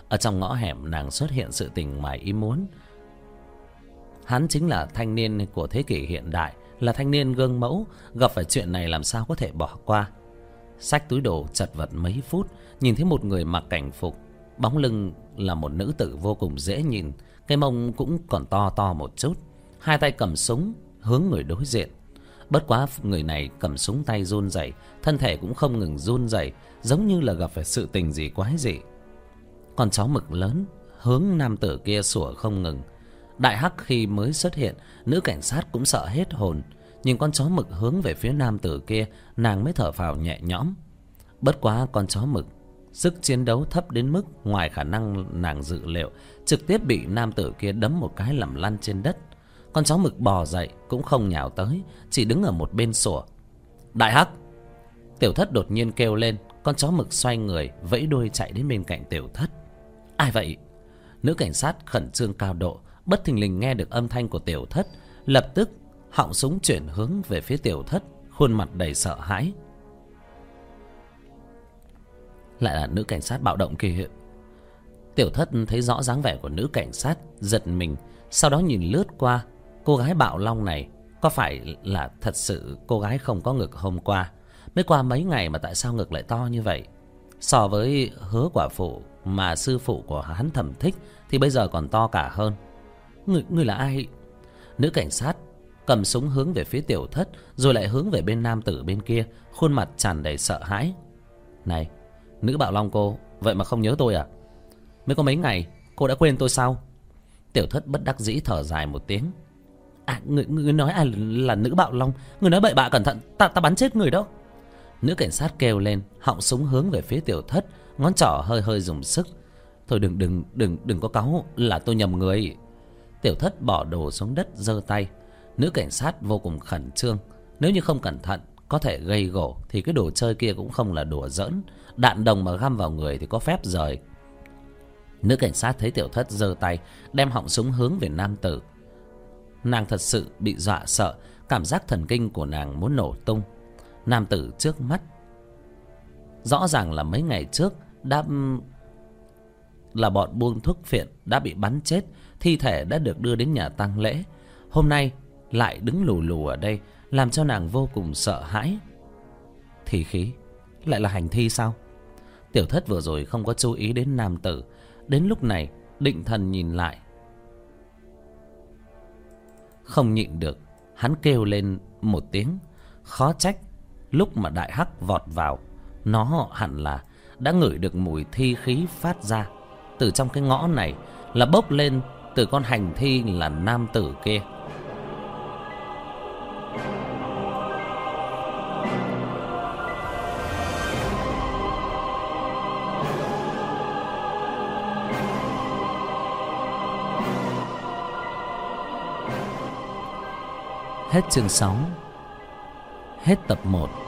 Ở trong ngõ hẻm, nàng xuất hiện sự tình ngoài ý muốn. Hắn chính là thanh niên của thế kỷ hiện đại là thanh niên gương mẫu, gặp phải chuyện này làm sao có thể bỏ qua. Xách túi đồ chật vật mấy phút, nhìn thấy một người mặc cảnh phục, bóng lưng là một nữ tử vô cùng dễ nhìn, cái mông cũng còn to to một chút. Hai tay cầm súng, hướng người đối diện. Bất quá người này cầm súng tay run rẩy, thân thể cũng không ngừng run rẩy, giống như là gặp phải sự tình gì quái dị. Con chó mực lớn hướng nam tử kia sủa không ngừng đại hắc khi mới xuất hiện, nữ cảnh sát cũng sợ hết hồn. Nhìn con chó mực hướng về phía nam tử kia, nàng mới thở phào nhẹ nhõm. Bất quá con chó mực, sức chiến đấu thấp đến mức ngoài khả năng nàng dự liệu, trực tiếp bị nam tử kia đấm một cái làm lăn trên đất. Con chó mực bò dậy, cũng không nhào tới, chỉ đứng ở một bên sủa. Đại hắc! Tiểu thất đột nhiên kêu lên, con chó mực xoay người, vẫy đuôi chạy đến bên cạnh tiểu thất. Ai vậy? Nữ cảnh sát khẩn trương cao độ bất thình lình nghe được âm thanh của tiểu thất, lập tức họng súng chuyển hướng về phía tiểu thất, khuôn mặt đầy sợ hãi. Lại là nữ cảnh sát bạo động kia tiểu thất thấy rõ dáng vẻ của nữ cảnh sát, giật mình, sau đó nhìn lướt qua, cô gái bạo long này có phải là thật sự cô gái không có ngực hôm qua? Mới qua mấy ngày mà tại sao ngực lại to như vậy? So với hứa quả phụ mà sư phụ của hắn thẩm thích thì bây giờ còn to cả hơn người người là ai? Nữ cảnh sát cầm súng hướng về phía tiểu thất rồi lại hướng về bên nam tử bên kia khuôn mặt tràn đầy sợ hãi. Này nữ bạo long cô vậy mà không nhớ tôi à? Mới có mấy ngày cô đã quên tôi sao? Tiểu thất bất đắc dĩ thở dài một tiếng. À người, người nói ai là, nữ bạo long? Người nói bậy bạ cẩn thận ta ta bắn chết người đó. Nữ cảnh sát kêu lên họng súng hướng về phía tiểu thất ngón trỏ hơi hơi dùng sức. Thôi đừng đừng đừng đừng có cáu là tôi nhầm người tiểu thất bỏ đồ xuống đất giơ tay. Nữ cảnh sát vô cùng khẩn trương. Nếu như không cẩn thận, có thể gây gổ, thì cái đồ chơi kia cũng không là đùa giỡn. Đạn đồng mà găm vào người thì có phép rời. Nữ cảnh sát thấy tiểu thất giơ tay, đem họng súng hướng về nam tử. Nàng thật sự bị dọa sợ, cảm giác thần kinh của nàng muốn nổ tung. Nam tử trước mắt. Rõ ràng là mấy ngày trước đã, là bọn buông thuốc phiện đã bị bắn chết thi thể đã được đưa đến nhà tang lễ. Hôm nay lại đứng lù lù ở đây, làm cho nàng vô cùng sợ hãi. Thì khí, lại là hành thi sao? Tiểu thất vừa rồi không có chú ý đến nam tử. Đến lúc này, định thần nhìn lại. Không nhịn được, hắn kêu lên một tiếng. Khó trách, lúc mà đại hắc vọt vào, nó hẳn là đã ngửi được mùi thi khí phát ra. Từ trong cái ngõ này là bốc lên từ con hành thi là nam tử kia. Hết chương 6 Hết tập 1